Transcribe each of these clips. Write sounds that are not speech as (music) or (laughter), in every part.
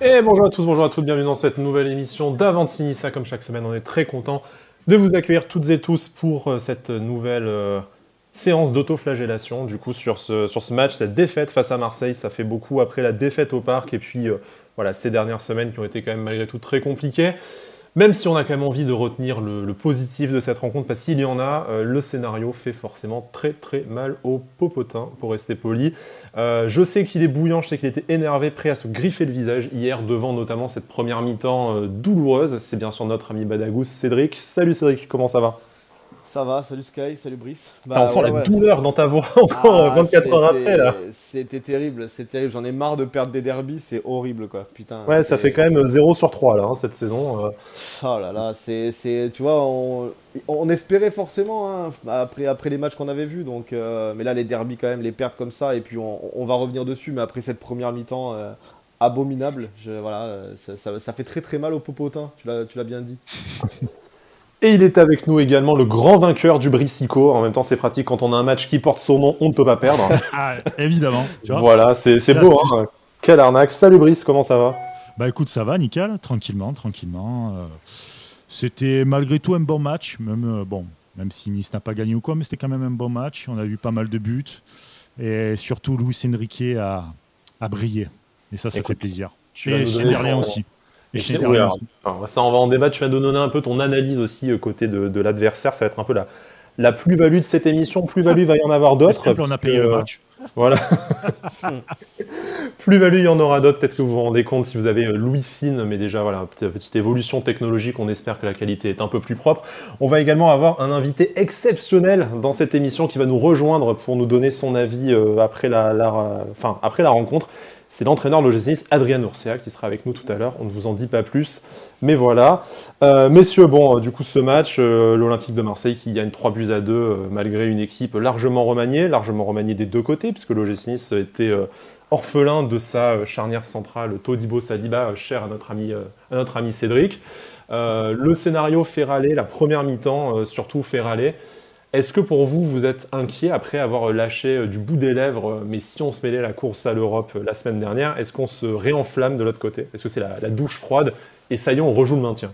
Et bonjour à tous, bonjour à toutes, bienvenue dans cette nouvelle émission d'Avantinissa. Comme chaque semaine, on est très content de vous accueillir toutes et tous pour euh, cette nouvelle euh, séance d'autoflagellation. Du coup, sur ce, sur ce match, cette défaite face à Marseille, ça fait beaucoup après la défaite au parc et puis euh, voilà, ces dernières semaines qui ont été quand même malgré tout très compliquées. Même si on a quand même envie de retenir le, positif de cette rencontre, parce qu'il y en a, euh, le scénario fait forcément très très mal au popotin, pour rester poli. Euh, je sais qu'il est bouillant, je sais qu'il était énervé, prêt à se griffer le visage hier devant notamment cette première mi-temps euh, douloureuse. C'est bien sûr notre ami Badagous, Cédric. Salut Cédric, comment ça va? Ça va, salut Sky, salut Brice. Bah, on sent la douleur dans ta voix (laughs) encore 24 ah, heures après là. C'était terrible, c'est terrible. J'en ai marre de perdre des derbies, c'est horrible quoi. Putain. Ouais, ça fait quand même 0 sur 3 là, hein, cette saison. Euh. Oh là là, c'est, tu vois, on, espérait forcément hein, après, après les matchs qu'on avait vus. Donc, euh, mais là, les derbies quand même, les pertes comme ça, et puis on, va revenir dessus. Mais après cette première mi-temps euh, abominable, je, voilà, ça, ça, fait très très mal au popotin. Tu l'as bien dit. (laughs) Et il est avec nous également le grand vainqueur du Bricico. En même temps, c'est pratique quand on a un match qui porte son nom, on ne peut pas perdre. (laughs) ah, évidemment. voilà, c'est beau. Hein. Quelle arnaque. Salut Brice, comment ça va? Bah écoute, ça va, nickel, tranquillement, tranquillement. Euh, c'était malgré tout un bon match, même, euh, bon, même si Nice n'a pas gagné ou quoi, mais c'était quand même un bon match. On a vu pas mal de buts. Et surtout, Luis Enrique a, a brillé. Et ça, ça fait plaisir. Et chez Berlin aussi. Et ça, on va en débattre. Tu vas nous donner un peu ton analyse aussi euh, côté de, l'adversaire. Ça va être un peu la, la plus-value de cette émission. Plus-value, il va y en avoir d'autres. On a payé le match. Voilà. (laughs) Plus-value, il y en aura d'autres. Peut-être que vous vous rendez compte si vous avez euh, Louis Fine, mais déjà, voilà, petite, petite évolution technologique. On espère que la qualité est un peu plus propre. On va également avoir un invité exceptionnel dans cette émission qui va nous rejoindre pour nous donner son avis euh, après, la, enfin, après la rencontre. C'est l'entraîneur l'OGC Adrien Ourcia, qui sera avec nous tout à l'heure. On ne vous en dit pas plus, mais voilà. Euh, messieurs, bon, euh, du coup, ce match, euh, l'Olympique de Marseille qui gagne 3 buts à 2, malgré une équipe largement remaniée, largement remaniée des deux côtés, puisque l'OGC était orphelin de sa charnière centrale Todibo Saliba, cher à notre ami, à notre ami Cédric. le scénario fait râler, la première mi-temps surtout fait râler. Est-ce que pour vous, vous êtes inquiet après avoir lâché euh, du bout des lèvres, euh, mais si on se mêlait la course à l'Europe euh, la semaine dernière, est-ce qu'on se réenflamme de l'autre côté? Est-ce que c'est la, douche froide? Et ça y est, on rejoue le maintien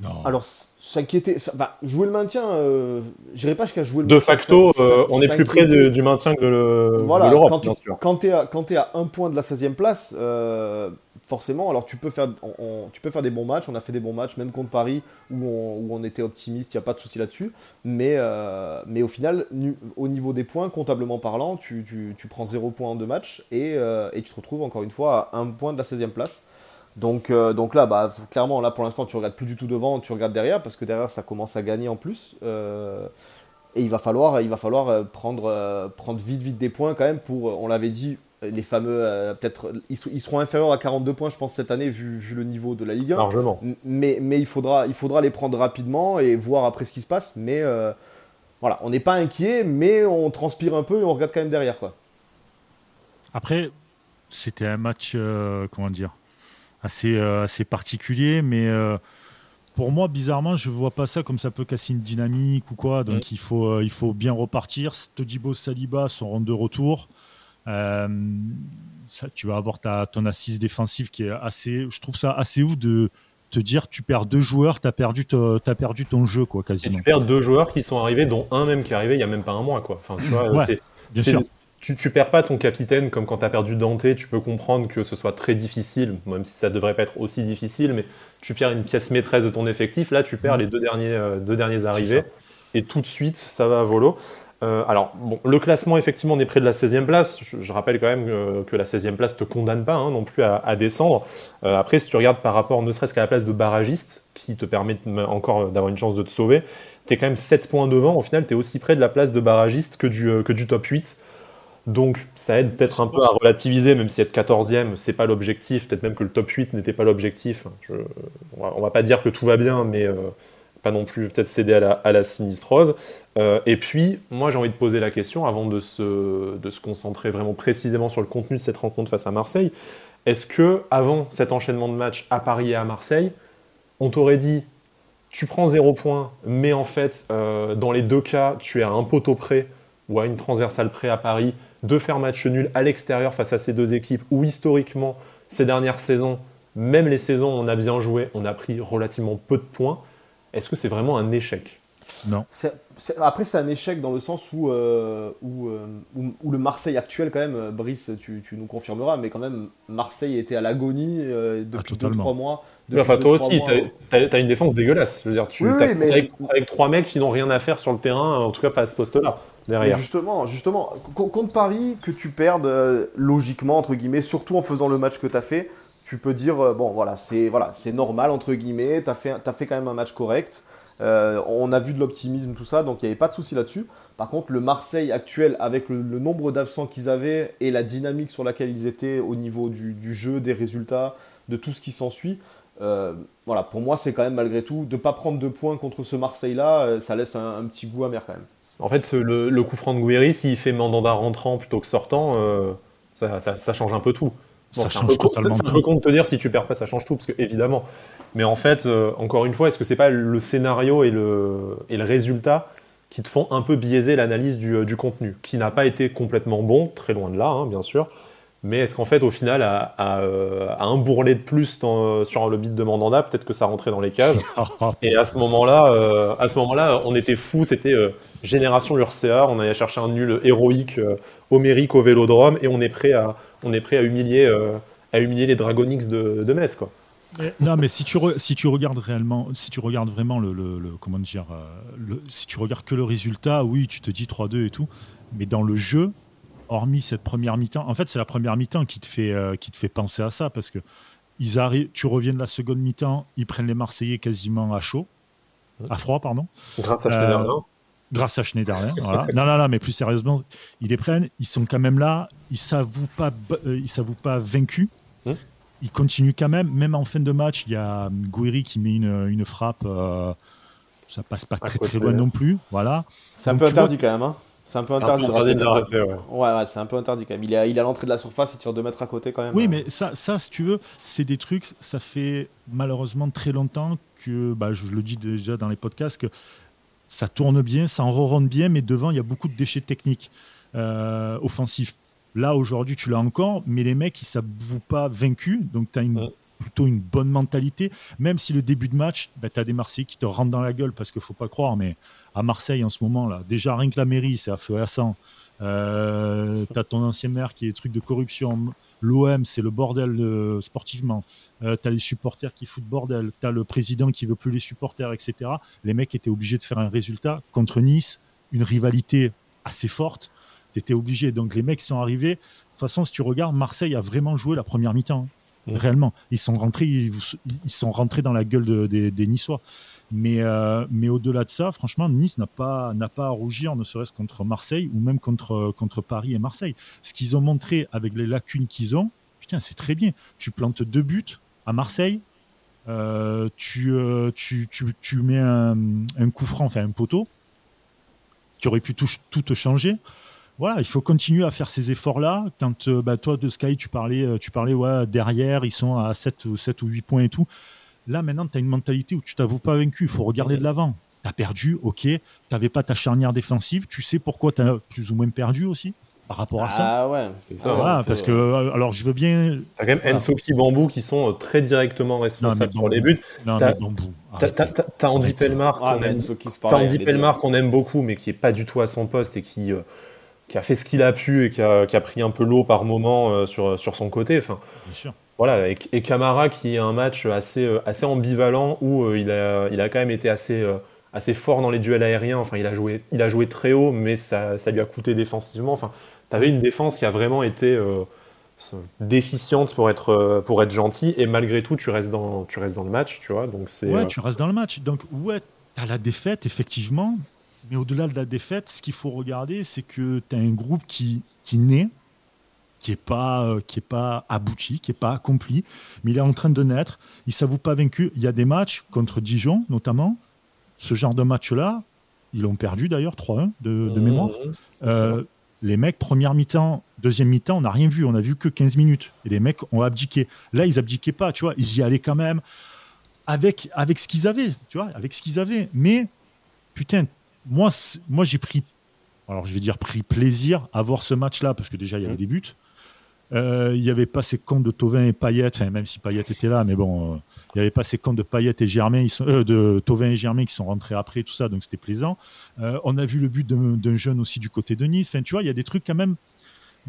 non. Alors, s'inquiéter, bah, jouer le maintien, euh, j'irai pas jusqu'à jouer le de maintien. De facto, on est plus près du maintien que de l'Europe, bien sûr. Quand tu es, à un point de la 16e place, forcément, alors tu peux, faire, tu peux faire des bons matchs. On a fait des bons matchs, même contre Paris, où on, était optimiste, il n'y a pas de souci là-dessus. Mais, euh, mais au final, au niveau des points, comptablement parlant, tu, prends 0 points en deux matchs euh, et, tu te retrouves encore une fois à un point de la 16e place. Donc, euh, donc là, bah, clairement, là pour l'instant, tu regardes plus du tout devant, tu regardes derrière, parce que derrière, ça commence à gagner en plus. et il va falloir, il va falloir prendre, prendre vite, vite des points quand même pour, on l'avait dit, les fameux, euh, peut-être, ils, seront inférieurs à 42 points, je pense, cette année, vu, le niveau de la Ligue 1. Largement. Mais, mais il, faudra, il faudra les prendre rapidement et voir après ce qui se passe. Mais euh, voilà, on n'est pas inquiet, mais on transpire un peu et on regarde quand même derrière. Quoi. Après, c'était un match, euh, comment dire, assez, assez particulier, mais pour moi, bizarrement, je ne vois pas ça comme ça peut casser une dynamique ou quoi. Donc il, faut, il faut bien repartir. Stodibo Saliba sont de retour. Euh, ça, tu vas avoir ta, ton assise défensive qui est assez. Je trouve ça assez ouf de te dire tu perds deux joueurs, tu as, perdu as perdu ton jeu, quoi, quasiment. tu perds deux joueurs qui sont arrivés, dont un même qui est arrivé il n'y a même pas un mois, quoi. Enfin, tu vois, bien sûr. Tu, tu perds pas ton capitaine comme quand tu as perdu Dante, tu peux comprendre que ce soit très difficile, même si ça devrait pas être aussi difficile, mais tu perds une pièce maîtresse de ton effectif. Là, tu perds mm. les deux derniers, euh, deux derniers arrivés, et tout de suite, ça va à volo. Euh, alors, bon, le classement, effectivement, on est près de la 16e place. Je, rappelle quand même que, la 16e place ne te condamne pas hein, non plus à, descendre. Euh, après, si tu regardes par rapport ne serait-ce qu'à la place de barragiste, qui te permet encore d'avoir une chance de te sauver, tu es quand même 7 points devant. Au final, tu es aussi près de la place de barragiste que du, euh, top 8. Donc, ça aide peut-être un peu à relativiser, même si être 14e, c'est pas l'objectif. Peut-être même que le top 8 n'était pas l'objectif. On, va, va pas dire que tout va bien, mais pas non plus peut-être céder à la, sinistrose. Euh, et puis, moi j'ai envie de poser la question, avant de se, de se concentrer vraiment précisément sur le contenu de cette rencontre face à Marseille, est-ce que avant cet enchaînement de matchs à Paris et à Marseille, on t'aurait dit tu prends zéro point, mais en fait, euh, dans les deux cas, tu es à un poteau près ou à une transversale près à Paris, de faire match nul à l'extérieur face à ces deux équipes où historiquement, ces dernières saisons, même les saisons où on a bien joué, on a pris relativement peu de points. Est-ce que c'est vraiment un échec? Non. après, c'est un échec dans le sens où, euh, euh, où, où, le Marseille actuel, quand même, euh, Brice, tu, tu nous confirmeras, mais quand même, Marseille était à l'agonie depuis 2-3 ah, mois. enfin, toi aussi, tu as, une défense dégueulasse. Je veux dire, tu oui, avec, avec, trois mecs qui n'ont rien à faire sur le terrain, en tout cas pas à ce poste-là. Derrière. justement, justement, contre Paris, que tu perdes logiquement, entre guillemets, surtout en faisant le match que tu as fait, tu peux dire, euh, bon voilà, c'est voilà, normal, entre guillemets, tu as fait, as fait quand même un match correct. Euh, on a vu de l'optimisme, tout ça, donc il n'y avait pas de souci là-dessus. Par contre, le Marseille actuel, avec le, nombre d'absents qu'ils avaient et la dynamique sur laquelle ils étaient au niveau du, jeu, des résultats, de tout ce qui s'ensuit, euh, voilà, pour moi, c'est quand même malgré tout, de ne pas prendre deux points contre ce Marseille-là, ça laisse un, petit goût amer quand même. En fait, le, coup franc de Gouiri, s'il fait Mandanda rentrant plutôt que sortant, ça, change un peu tout ça change totalement. C'est un peu con de te dire si tu perds pas, ça change tout, parce que évidemment. Mais en fait, euh, encore une fois, est-ce que c'est pas le scénario et le, et le résultat qui te font un peu biaiser l'analyse du, euh, du, contenu, qui n'a pas été complètement bon, très loin de là, hein, bien sûr. Mais est-ce qu'en fait, au final, à, à, euh, un bourrelet de plus sur le beat de Mandanda, peut-être que ça rentrait dans les cages. (laughs) et à ce moment-là, à ce moment-là, on était fou. C'était génération URCA. On allait chercher un nul héroïque, homérique au Vélodrome, et on est prêt à, on est prêt à humilier, euh, à humilier les Dragonix de, de Metz, quoi. non, mais si tu, si tu regardes réellement, si tu regardes vraiment le, comment dire, euh, si tu regardes que le résultat, oui, tu te dis 3-2 et tout, mais dans le jeu, hormis cette première mi-temps, en fait, c'est la première mi-temps qui te fait, euh, qui te fait penser à ça parce que ils arrivent, tu reviens de la seconde mi-temps, ils prennent les Marseillais quasiment à chaud, à froid, pardon. Grâce à Schneiderlin grâce à Schneiderlin. Voilà. non, non, non, mais plus sérieusement, ils les prennent, ils sont quand même là, ils ne s'avouent pas, euh, ils s'avouent pas vaincus. Hum. Ils continuent quand même, même en fin de match, il y a Gouiri qui met une, une frappe, euh, ça passe pas très très loin non plus. Voilà. C'est un peu interdit quand même. Hein. C'est un peu interdit, de rater. Ouais, ouais, c'est un peu interdit quand même. Il est à, il l'entrée de la surface et tire deux mètres à côté quand même. Oui, mais ça, ça, si tu veux, c'est des trucs, ça fait malheureusement très longtemps que, bah, je le dis déjà dans les podcasts, que ça tourne bien, ça enronde bien, mais devant, il y a beaucoup de déchets techniques euh, offensifs. Là, aujourd'hui, tu l'as encore, mais les mecs, ils ne s'avouent pas vaincus, donc tu as plutôt une bonne mentalité. Même si le début de match, bah, tu as des Marseillais qui te rentrent dans la gueule, parce qu'il ne faut pas croire, mais à Marseille, en ce moment, là, déjà rien que la mairie, c'est à feu et à sang. Euh, tu as ton ancien maire qui est truc de corruption. L'OM, c'est le bordel euh, sportivement. Euh, tu as les supporters qui foutent bordel. Tu as le président qui veut plus les supporters, etc. Les mecs étaient obligés de faire un résultat contre Nice, une rivalité assez forte. Tu étais obligé. Donc les mecs sont arrivés. De toute façon, si tu regardes, Marseille a vraiment joué la première mi-temps. Hein. Réellement. Ils sont, rentrés, ils, sont rentrés dans la gueule des Niçois. Mais, euh, mais au-delà de ça, franchement, Nice n'a pas, n'a pas à rougir, ne serait-ce contre Marseille ou même contre, contre Paris et Marseille. Ce qu'ils ont montré avec les lacunes qu'ils ont, putain, c'est très bien. Tu plantes deux buts à Marseille, euh, tu, euh, tu, tu, tu, mets un, un, coup franc, enfin un poteau, qui aurait pu tout, tout te changer voilà, il faut continuer à faire ces efforts-là. Quand bah, toi, de Sky, tu parlais, tu parlais ouais, derrière, ils sont à 7, 7 ou 8 points et tout. Là, maintenant, tu as une mentalité où tu t'avoues pas vaincu. Il faut regarder de l'avant. Tu as perdu, ok. Tu n'avais pas ta charnière défensive. Tu sais pourquoi tu as plus ou moins perdu aussi par rapport à ça. Ah ouais. Ça, voilà, parce que euh, alors je veux bien. T'as quand même Enso Ensoki Bambou qui sont euh, très directement responsables pour les buts. Non mais Bambou. T'as Andy Pelmar qu'on aime, qu'on aime beaucoup, mais qui est pas du tout à son poste et qui euh, qui a fait ce qu'il a pu et qui a, qui a pris un peu l'eau par moment sur sur son côté. Enfin. Bien sûr. Voilà, et, Camara qui est un match assez, euh, assez ambivalent où euh, il, a, il a quand même été assez, euh, assez fort dans les duels aériens. Enfin, il a joué, il a joué très haut, mais ça, ça lui a coûté défensivement. Enfin, tu avais une défense qui a vraiment été déficiente pour être, pour être gentil, et malgré tout, tu restes dans, tu restes dans le match, tu vois. Donc c'est, ouais, tu restes dans le match. Donc, ouais, tu as la défaite, effectivement. Mais au-delà de la défaite, ce qu'il faut regarder, c'est que tu as un groupe qui, qui naît, qui n'est pas, euh, qui est pas abouti, qui n'est pas accompli, mais il est en train de naître. Il ne s'avoue pas vaincu. Il y a des matchs contre Dijon, notamment. Ce genre de match-là, ils l'ont perdu d'ailleurs, 3-1 de, mmh, mémoire. Euh, les mecs, première mi-temps, deuxième mi-temps, on n'a rien vu. On n'a vu que 15 minutes. Et les mecs ont abdiqué. Là, ils abdiquaient pas, tu vois. Ils y allaient quand même avec, avec ce qu'ils avaient, tu vois, avec ce qu'ils avaient. Mais, putain, moi, moi j'ai pris, alors je vais dire pris plaisir à voir ce match-là, parce que déjà, il y avait mmh. des buts. Euh, il n'y avait pas ces comptes de Tovin et Payet, enfin, même si Payet était là, mais bon, euh, il n'y avait pas ces comptes de Payet et Germain, ils sont, de Tovin et Germain qui sont rentrés après, tout ça, donc c'était plaisant. on a vu le but d'un jeune aussi du côté de Nice. Enfin, tu vois, il y a des trucs quand même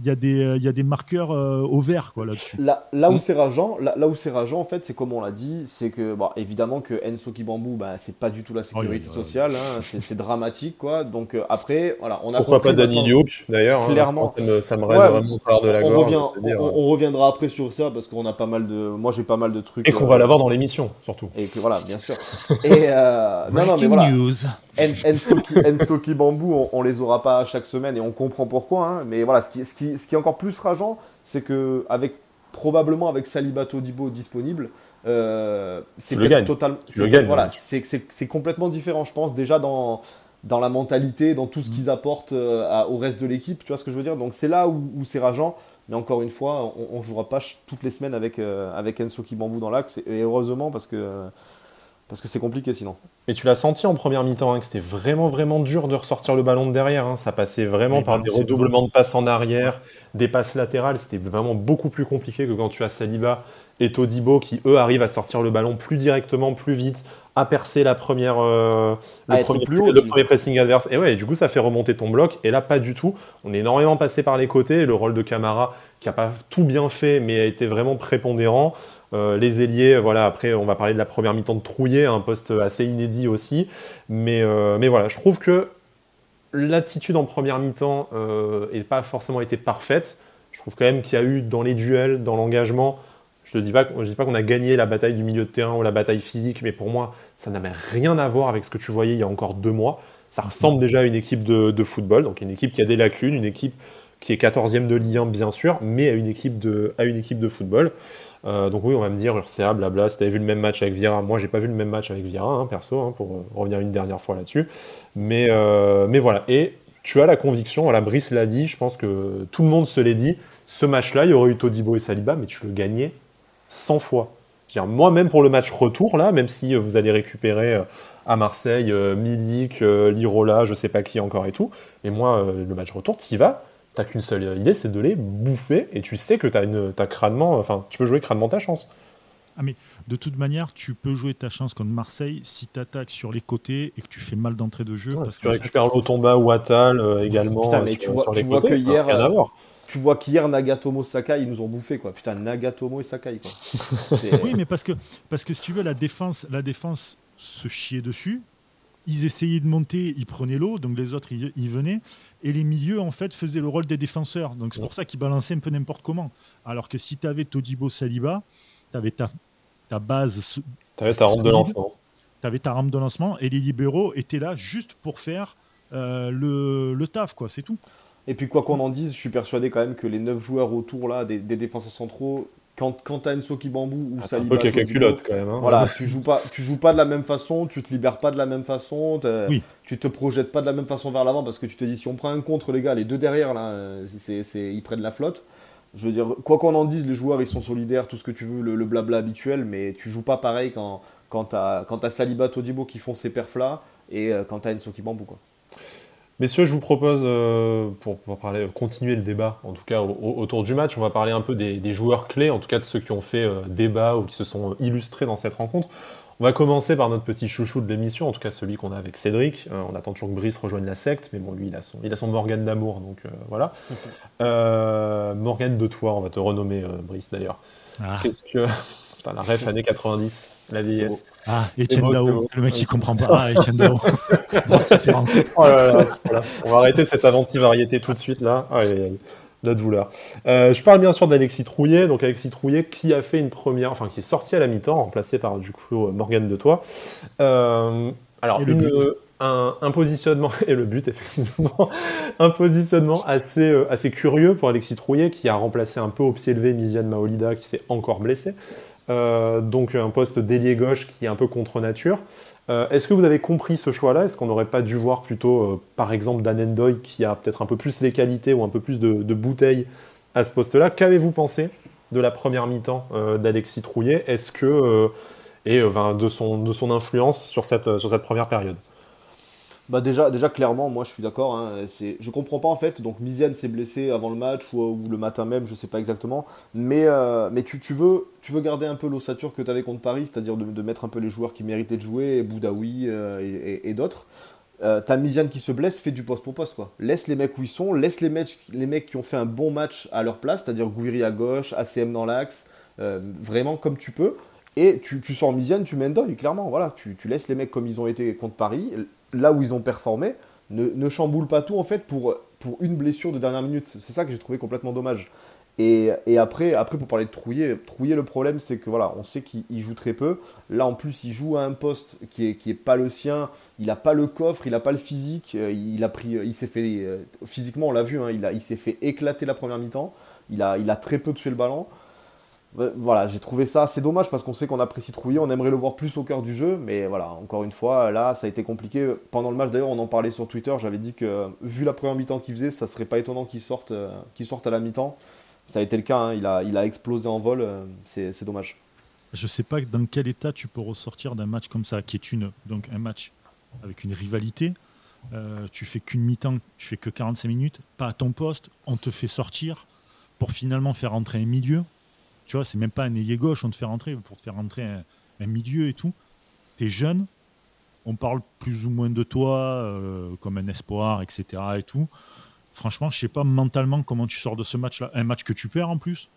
il y, a des, euh, il y a des marqueurs euh, au vert quoi, là-dessus. Là, là, où mm. c'est rageant, là, où c'est rageant, en fait, c'est comme on l'a dit, c'est que, bon, évidemment que Enso Kibambou, bah, c'est pas du tout la sécurité sociale, hein, (laughs) c'est dramatique, quoi. Donc euh, après, voilà, on a Pourquoi pas Danny Diop, d'ailleurs hein, Clairement. ça, me, reste vraiment tard de la on Revient, on, reviendra après sur ça, parce qu'on a pas mal de... Moi, j'ai pas mal de trucs... Et qu'on va l'avoir dans l'émission, surtout. Et que, voilà, bien sûr. (laughs) Et, non, non, mais voilà. News. Enso Kibambou, on, on, les aura pas chaque semaine, et on comprend pourquoi, hein, mais voilà, ce qui, ce qui ce qui est encore plus rageant, c'est que avec probablement avec Saliba Todibo disponible, euh, c'est totalement, voilà, c'est complètement différent, je pense déjà dans dans la mentalité, dans tout ce mm. qu'ils apportent euh, au reste de l'équipe, tu vois ce que je veux dire? Donc c'est là où, c'est rageant. Mais encore une fois, on, ne jouera pas toutes les semaines avec, euh, avec Enso Kibambou dans l'axe. Et heureusement, parce que parce que c'est compliqué sinon. Mais tu l'as senti en première mi-temps, hein, que c'était vraiment, vraiment dur de ressortir le ballon de derrière. Hein. Ça passait vraiment par des redoublements de passes en arrière, des passes latérales. C'était vraiment beaucoup plus compliqué que quand tu as Saliba et Todibo qui, eux, arrivent à sortir le ballon plus directement, plus vite, à percer la première, euh, le, premier, le, premier, pressing adverse. Et ouais, du coup, ça fait remonter ton bloc. Et là, pas du tout. On est énormément passé par les côtés. Le rôle de Camara, qui n'a pas tout bien fait, mais a été vraiment prépondérant. Euh, les ailiers, voilà, après on va parler de la première mi-temps de Trouillet, un poste assez inédit aussi. Mais, euh, voilà, je trouve que l'attitude en première mi-temps n'a euh, pas forcément été parfaite. Je trouve quand même qu'il y a eu dans les duels, dans l'engagement, je ne dis pas, qu'on a gagné la bataille du milieu de terrain ou la bataille physique, mais pour moi, ça n'avait rien à voir avec ce que tu voyais il y a encore deux mois. Ça ressemble déjà à une équipe de, football, donc une équipe qui a des lacunes, une équipe qui est 14e de Ligue 1 bien sûr, mais à une équipe de football. Euh, donc oui, on va me dire Urca, blabla, si t'avais vu le même match avec Vieira, moi j'ai pas vu le même match avec Vieira, hein, perso, hein, pour euh, revenir une dernière fois là-dessus. Mais, euh, mais voilà, et tu as la conviction, voilà, Brice l'a dit, je pense que tout le monde se l'est dit, ce match-là, il y aurait eu Todibo et Saliba, mais tu le gagnais 100 fois. Moi-même pour le match retour, là, même si vous allez récupérer à Marseille Milik, Lirola, je sais pas qui encore et tout, et moi, le match retour, t'y vas, t'as qu'une seule idée, c'est de les bouffer, et tu sais que t'as une, as crânement, enfin, tu peux jouer crânement ta chance. Ah mais de toute manière, tu peux jouer ta chance contre Marseille si tu attaques sur les côtés et que tu fais mal d'entrée de jeu. parce que tu récupères Lotomba ou Atal euh, également. Putain, mais tu vois, tu vois que hier, euh, tu vois qu'hier Nagatomo Sakai ils nous ont bouffé quoi. Putain Nagatomo et Sakai quoi. (laughs) oui mais parce que parce que si tu veux la défense la défense se chier dessus. Ils essayaient de monter, ils prenaient l'eau, donc les autres ils, ils venaient et les milieux en fait faisaient le rôle des défenseurs. Donc c'est pour ça qu'ils balançaient un peu n'importe comment. Alors que si tu avais Todibo Saliba, tu avais ta, ta base. Tu avais ta rampe de lancement. Tu avais ta rampe de lancement et les libéraux étaient là juste pour faire euh, le, le, taf, quoi, c'est tout. Et puis quoi qu'on en dise, je suis persuadé quand même que les 9 joueurs autour là, des, des défenseurs centraux, quand, quand tu as Enso Bambou ou Saliba. Un peu culotte quand même. Hein. Voilà, tu joues pas, tu joues pas de la même façon, tu te libères pas de la même façon, oui. tu te projettes pas de la même façon vers l'avant parce que tu te dis si on prend un contre les gars, les deux derrière là, c'est, ils prennent la flotte. Je veux dire, quoi qu'on en dise, les joueurs ils sont solidaires, tout ce que tu veux, le, blabla habituel, mais tu joues pas pareil quand, quand tu as, Saliba Todibo qui font ces perfs là et euh, quand tu as Enso Bambou quoi. Messieurs, je vous propose, euh, pour, parler, continuer le débat, en tout cas autour du match, on va parler un peu des, joueurs clés, en tout cas de ceux qui ont fait euh, débat ou qui se sont illustrés dans cette rencontre. On va commencer par notre petit chouchou de l'émission, en tout cas celui qu'on a avec Cédric. Euh, on attend toujours que Brice rejoigne la secte, mais bon, lui, il a son, il a son Morgane d'amour, donc voilà. (laughs) Morgane de toi, on va te renommer, Brice d'ailleurs. Ah. Qu'est-ce que. (laughs) Putain, la ref années 90, la vieillesse. Ah, Etienne Dao, le mec qui comprend pas. Ah, Etienne Dao. (laughs) oh On va arrêter cette variété tout de suite là. Ah, la douleur. Euh, je parle bien sûr d'Alexis Trouillet, donc Alexis Trouillet qui a fait une première, enfin qui est sorti à la mi-temps, remplacé par du coup Morgane de Toi. Euh, alors un, positionnement (laughs) et le but effectivement, un positionnement assez euh, assez curieux pour Alexis Trouillet qui a remplacé un peu au pied levé Misiane Maolida qui s'est encore blessé. Euh, donc un poste d'ailier gauche qui est un peu contre nature. Euh, est-ce que vous avez compris ce choix-là? Est-ce qu'on n'aurait pas dû voir plutôt, euh, par exemple, Dan Endoy qui a peut-être un peu plus les qualités ou un peu plus de, bouteilles à ce poste-là? Qu'avez-vous pensé de la première mi-temps d'Alexis Trouillet? Est-ce que et de son, de son influence sur cette première période? Bah déjà, déjà clairement, moi je suis d'accord. Hein, c'est, je comprends pas en fait. Donc Miziane s'est blessé avant le match ou, le matin même, je sais pas exactement. Mais, euh, mais tu, tu, veux, tu veux garder un peu l'ossature que tu avais contre Paris, c'est-à-dire de, mettre un peu les joueurs qui méritaient de jouer, Boudaoui euh, et, d'autres. Euh, t'as Miziane qui se blesse, fais du poste pour poste quoi. Laisse les mecs où ils sont, laisse les mecs, les mecs qui ont fait un bon match à leur place, c'est-à-dire Gouiri à gauche, ACM dans l'axe, vraiment comme tu peux. Et tu, sors Miziane, tu mets Ndoye, clairement. Voilà, tu, laisses les mecs comme ils ont été contre Paris là où ils ont performé, ne, chamboule pas tout en fait pour, pour une blessure de dernière minute. C'est ça que j'ai trouvé complètement dommage. Et, après, après, pour parler de Trouiller, le problème, c'est que voilà, on sait qu'il joue très peu. Là, en plus, il joue à un poste qui est, qui est pas le sien. Il n'a pas le coffre, il n'a pas le physique. Euh, il a pris, il s'est fait euh, physiquement, on l'a vu, hein, il, a, il s'est fait éclater la première mi-temps. Il a, il a très peu touché le ballon. Voilà, j'ai trouvé ça assez dommage parce qu'on sait qu'on apprécie Trouillet, on aimerait le voir plus au cœur du jeu, mais voilà, encore une fois, là, ça a été compliqué. Pendant le match, d'ailleurs, on en parlait sur Twitter, j'avais dit que vu la première mi-temps qu'il faisait, ça serait pas étonnant qu'il sorte, euh, sorte à la mi-temps. Ça a été le cas, hein. il, a, explosé en vol, euh, c'est dommage. Je sais pas dans quel état tu peux ressortir d'un match comme ça, qui est une, donc un match avec une rivalité. Euh, tu fais qu'une mi-temps, tu fais que 45 minutes, pas à ton poste, on te fait sortir pour finalement faire entrer un milieu tu vois, c'est même pas un ailier gauche, on te fait rentrer pour te faire rentrer un, milieu et tout. Tu es jeune, on parle plus ou moins de toi euh, comme un espoir, etc. Et tout. Franchement, je sais pas mentalement comment tu sors de ce match-là. Un match que tu perds en plus.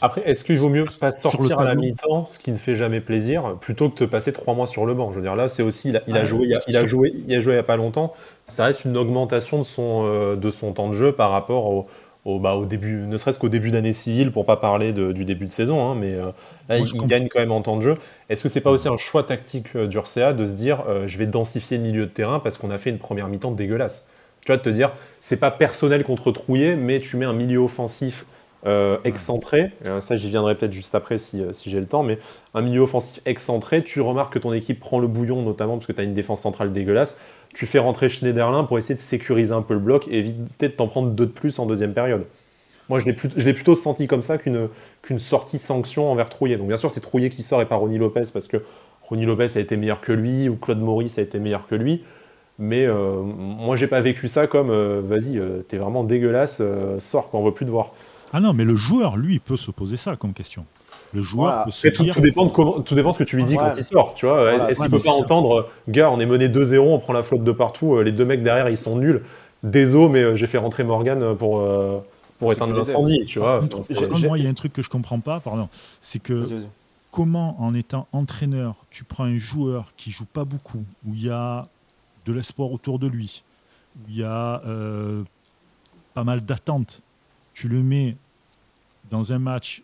Après, est-ce qu'il vaut mieux pas sortir à la mi-temps, ce qui ne fait jamais plaisir, plutôt que de passer trois mois sur le banc? Je veux dire, là, c'est aussi, il a, joué, il a, joué, il a joué il y a pas longtemps. Ça reste une augmentation de son, euh, de son temps de jeu par rapport au, au, bah, au début, ne serait-ce qu'au début d'année civile, pour pas parler du début de saison, hein, mais euh, là, il, gagne quand même en temps de jeu. Est-ce que c'est pas aussi un choix tactique euh, d'Urca de se dire, euh, je vais densifier le milieu de terrain parce qu'on a fait une première mi-temps dégueulasse? Tu vois, de te dire, c'est pas personnel contre Trouillet, mais tu mets un milieu offensif excentré, ça j'y viendrai peut-être juste après si, si j'ai le temps, mais un milieu offensif excentré, tu remarques que ton équipe prend le bouillon notamment parce que tu as une défense centrale dégueulasse, tu fais rentrer Schneiderlin pour essayer de sécuriser un peu le bloc et éviter de t'en prendre deux de plus en deuxième période. Moi, je l'ai plutôt senti comme ça qu'une sortie sanction envers Trouillet. Donc, bien sûr, c'est Trouillet qui sort et pas Ronny Lopez parce que Ronny Lopez a été meilleur que lui ou Claude Maurice a été meilleur que lui. Mais euh, moi, j'ai pas vécu ça comme euh, vas-y, euh, t'es vraiment dégueulasse, sors qu'on veut plus te voir. Ah non, mais le joueur, lui, peut se poser ça comme question. Le joueur peut se tout, dire... tout, dépend de comment, tout dépend ce que tu lui dis quand il sort. Tu vois, est-ce qu'il peut pas entendre, gars, on est mené 2-0, on prend la flotte de partout, euh, les deux mecs derrière ils sont nuls. Désolé, mais euh, j'ai fait rentrer Morgan pour, euh, pour éteindre l'incendie. Tu vois. moi, il y a un truc que je comprends pas, pardon, c'est que comment en étant entraîneur, tu prends un joueur qui joue pas beaucoup, où il y a de l'espoir autour de lui, où il y a pas mal d'attentes, tu le mets dans un match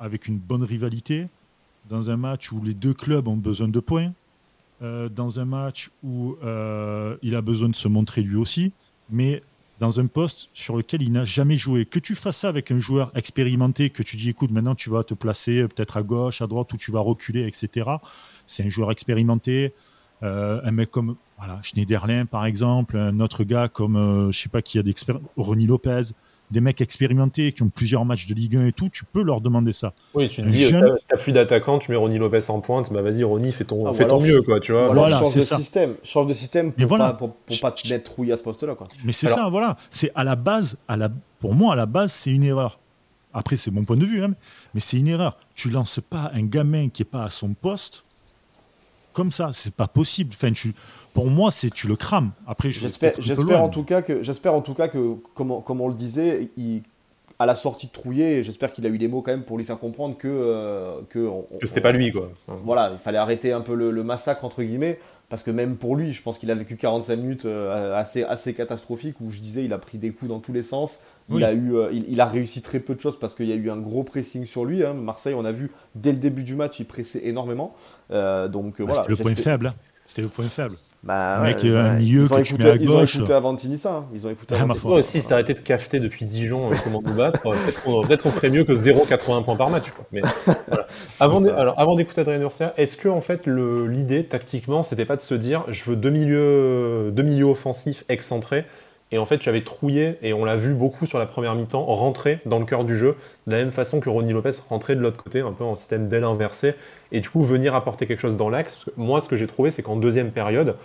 avec une bonne rivalité, dans un match où les deux clubs ont besoin de points, euh, dans un match où euh, il a besoin de se montrer lui aussi, mais dans un poste sur lequel il n'a jamais joué. Que tu fasses ça avec un joueur expérimenté, que tu dis écoute, maintenant tu vas te placer euh, peut-être à gauche, à droite, ou tu vas reculer, etc. C'est un joueur expérimenté. un mec comme voilà, Schneiderlin, par exemple, un autre gars comme, je sais pas qui a d'expérience, Ronnie Lopez, des mecs expérimentés qui ont plusieurs matchs de Ligue 1 et tout, tu peux leur demander ça. Oui, tu te dis, jeune... t'as plus d'attaquant, tu mets Ronny Lopez en pointe, bah vas-y Ronny, fais ton, ah, fais ton mieux, quoi, tu vois. Voilà, change de système, change de système pour, voilà. pas, pour, pas te mettre rouillé à ce poste-là, quoi. Mais c'est ça, voilà. C'est à la base, à la, pour moi, à la base, c'est une erreur. Après, c'est mon point de vue, hein, mais c'est une erreur. Tu lances pas un gamin qui est pas à son poste comme ça, c'est pas possible. Enfin, tu, pour moi, c'est tu le crames. Après, j'espère, j'espère en tout cas que, j'espère en tout cas que, comme, comme on le disait, il, à la sortie de Trouillet, j'espère qu'il a eu des mots quand même pour lui faire comprendre que euh, que, que c'était pas lui quoi. Voilà, il fallait arrêter un peu le, massacre entre guillemets parce que même pour lui, je pense qu'il a vécu 45 minutes euh, assez assez catastrophiques où je disais il a pris des coups dans tous les sens. Il a eu, euh, il, a réussi très peu de choses parce qu'il y a eu un gros pressing sur lui. Hein. Marseille, on a vu dès le début du match, il pressait énormément. donc bah, voilà. C'était le point faible. Hein. C'était le point faible. Bah, mec, ouais, un milieu que tu mets à gauche. Ils ont écouté Avantini ça. Hein. Ils ont écouté ah, Moi aussi, si arrêté de cafeter depuis Dijon euh, comment nous battre, peut-être qu'on ferait mieux que 0,80 points par match. Mais, voilà. (laughs) Avant alors, avant d'écouter Adrien Urcia, est-ce que en fait l'idée tactiquement, c'était pas de se dire, je veux deux milieux, deux milieux offensifs excentrés et en fait, j'avais trouillé, et on l'a vu beaucoup sur la première mi-temps, rentrer dans le cœur du jeu, de la même façon que Ronny Lopez rentrait de l'autre côté, un peu en système d'aile inversé, et du coup venir apporter quelque chose dans l'axe. Moi, ce que j'ai trouvé, c'est qu'en deuxième période,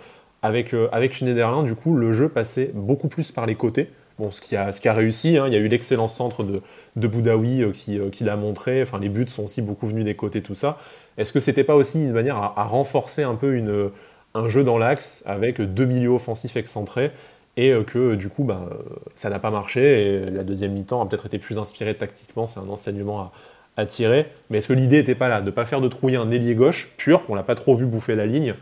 avec, avec Schneiderlin, du coup, le jeu passait beaucoup plus par les côtés. Bon, ce qui a, ce qui réussi, hein. il y a eu l'excellent centre de, de Boudaoui qui, qui l'a montré. Enfin, les buts sont aussi beaucoup venus des côtés, tout ça. Est-ce que c'était pas aussi une manière à, renforcer un peu un jeu dans l'axe avec deux milieux offensifs excentrés et que du coup bah, ça n'a pas marché et la deuxième mi-temps a peut-être été plus inspirée tactiquement, c'est un enseignement à, tirer. Mais est-ce que l'idée n'était pas là, de ne pas faire de trouiller un ailier gauche pur, on l'a pas trop vu bouffer la ligne,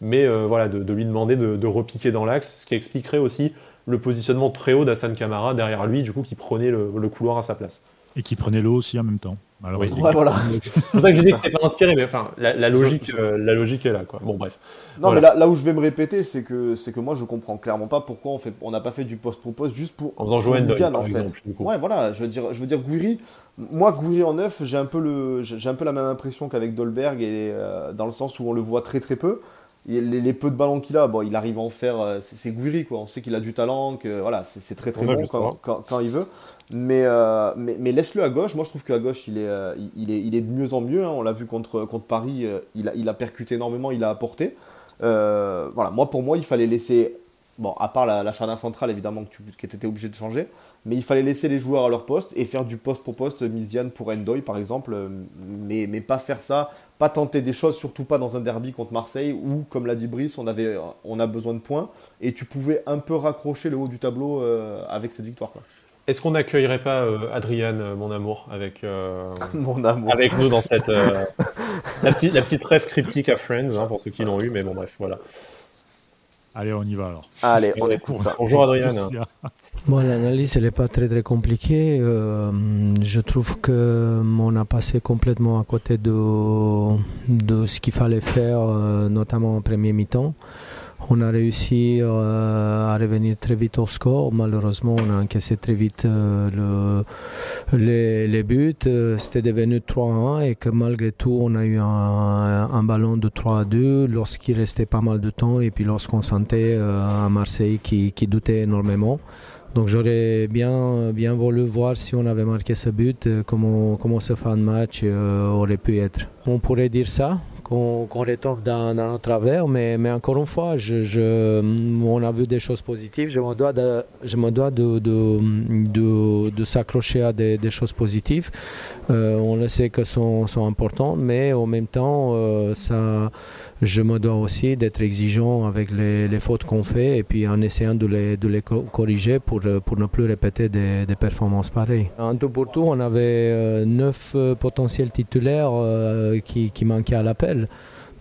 mais euh, voilà, de, lui demander de, repiquer dans l'axe, ce qui expliquerait aussi le positionnement très haut d'Assane Kamara derrière lui, du coup qui prenait le couloir à sa place. Et qui prenait l'eau aussi en même temps. Voilà. (laughs) c'est ça que je dis que c'est pas inspiré, mais enfin, la, logique, euh, la logique est là, quoi. Bon, bref. Non, mais là, là, où je vais me répéter, c'est que, c'est que moi, je comprends clairement pas pourquoi on fait, on n'a pas fait du post pour juste pour. En faisant jouer Endoy, par exemple. Ouais, voilà. Je veux dire, je veux dire, Gouiri. Moi, Gouiri en neuf, j'ai un peu le, j'ai un peu la même impression qu'avec Dolberg et euh, dans le sens où on le voit très très peu les, peu de ballons qu'il a, bon, il arrive à en faire. Euh, c'est Guiri, quoi. On sait qu'il a du talent, que voilà, c'est très très bon quand, il veut. Mais, euh, mais, mais laisse-le à gauche. Moi, je trouve qu'à gauche, il est, euh, il, est, il est de mieux en mieux. Hein. On l'a vu contre, contre Paris, il, a, il a percuté énormément, il a apporté. voilà, moi, pour moi, il fallait laisser. Bon, à part la, la charnière centrale, évidemment, que tu que étais obligé de changer mais il fallait laisser les joueurs à leur poste et faire du poste pour poste, Misiane pour Endoy par exemple, mais, mais pas faire ça, pas tenter des choses, surtout pas dans un derby contre Marseille où, comme l'a dit Brice, on, avait, on a besoin de points et tu pouvais un peu raccrocher le haut du tableau euh, avec cette victoire. Est-ce qu'on n'accueillerait pas euh, Adriane, euh, mon amour, avec, (laughs) mon amour. avec nous dans cette la, petite, la petite rêve cryptique à Friends, hein, pour ceux qui l'ont eu, mais bon bref, voilà. Allez, on y va alors. Allez, on écoute ça. Bonjour Adrien. Bon, l'analyse, elle n'est pas très très compliquée. Euh, je trouve qu'on a passé complètement à côté de, de ce qu'il fallait faire, euh, notamment en premier mi-temps. On a réussi euh, à revenir très vite au score. Malheureusement, on a encaissé très vite euh, les, buts. Euh, c'était devenu 3-1 et que malgré tout, on a eu un, ballon de 3-2 lorsqu'il restait pas mal de temps et puis lorsqu'on sentait à Marseille qui, doutait énormément. Donc j'aurais bien, bien voulu voir si on avait marqué ce but, comment, comment ce fin de match aurait pu être. On pourrait dire ça, qu'on qu dans, notre travers. Mais, encore une fois, je, on a vu des choses positives. Je me dois de, je me dois de, s'accrocher à des, des, choses positives. Euh, on le sait que sont, sont importantes, mais en même temps, euh, ça, je me dois aussi d'être exigeant avec les, les fautes qu'on fait et puis en essayant de les, de les corriger pour, pour ne plus répéter des, des performances pareilles. En tout pour tout, on avait euh, neuf potentiels titulaires qui, qui manquaient à l'appel.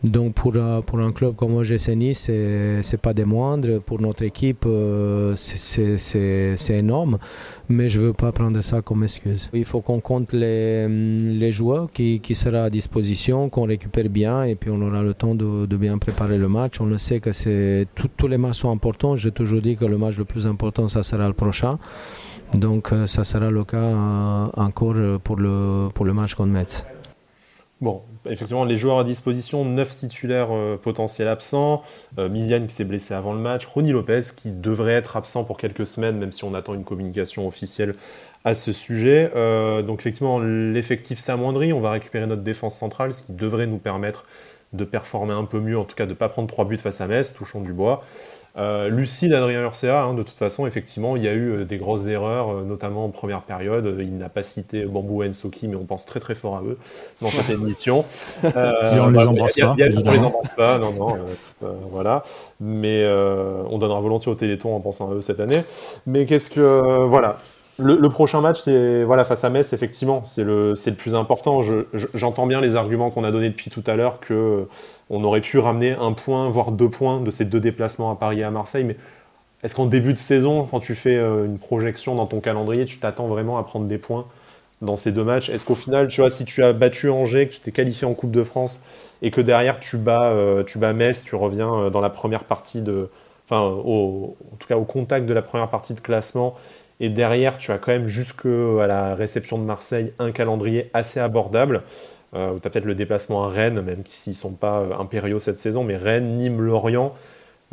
Donc pour, pour un club comme OGC Nice, ce n'est pas des moindres. Pour notre équipe, euh, c'est énorme. Mais je ne veux pas prendre ça comme excuse. Il faut qu'on compte les, les joueurs qui, qui seront à disposition, qu'on récupère bien et puis on aura le temps de, de bien préparer le match. On le sait que tous les matchs sont importants. J'ai toujours dit que le match le plus important, ça sera le prochain. Donc euh, ça sera le cas euh, encore pour le, pour le match contre Metz. Bon, effectivement, les joueurs à disposition, 9 titulaires euh, potentiels absents, euh, Miziane qui s'est blessé avant le match, Ronny Lopez qui devrait être absent pour quelques semaines, même si on attend une communication officielle à ce sujet. Euh, donc effectivement, l'effectif s'amoindrit, on va récupérer notre défense centrale, ce qui devrait nous permettre de performer un peu mieux, en tout cas de ne pas prendre 3 buts face à Metz, touchons du bois. Euh, lucide Adrien Urcea, hein, de toute façon, effectivement, il y a eu euh, des grosses erreurs, euh, notamment en première période. Il n'a pas cité Bambou et Ensoki, mais on pense très très fort à eux dans cette (laughs) émission. et on les embrasse pas. on les embrasse pas, non, non, voilà. Mais on donnera volontiers au Téléthon en pensant à eux cette année. Mais qu'est-ce que, voilà, le, prochain match, c'est voilà face à Metz, effectivement, c'est le, le plus important. J'entends bien les arguments qu'on a donnés depuis tout à l'heure que on aurait pu ramener un point, voire deux points de ces deux déplacements à Paris et à Marseille. Mais est-ce qu'en début de saison, quand tu fais euh, une projection dans ton calendrier, tu t'attends vraiment à prendre des points dans ces deux matchs? Est-ce qu'au final, tu vois, si tu as battu Angers, que tu t'es qualifié en Coupe de France et que derrière tu bats, euh, tu bats Metz, tu reviens euh, dans la première partie de, enfin, au, en tout cas au contact de la première partie de classement. Et derrière, tu as quand même jusqu'à la réception de Marseille un calendrier assez abordable. Euh, tu as peut-être le déplacement à Rennes, même s'ils ne sont pas euh, impériaux cette saison, mais Rennes, Nîmes, Lorient,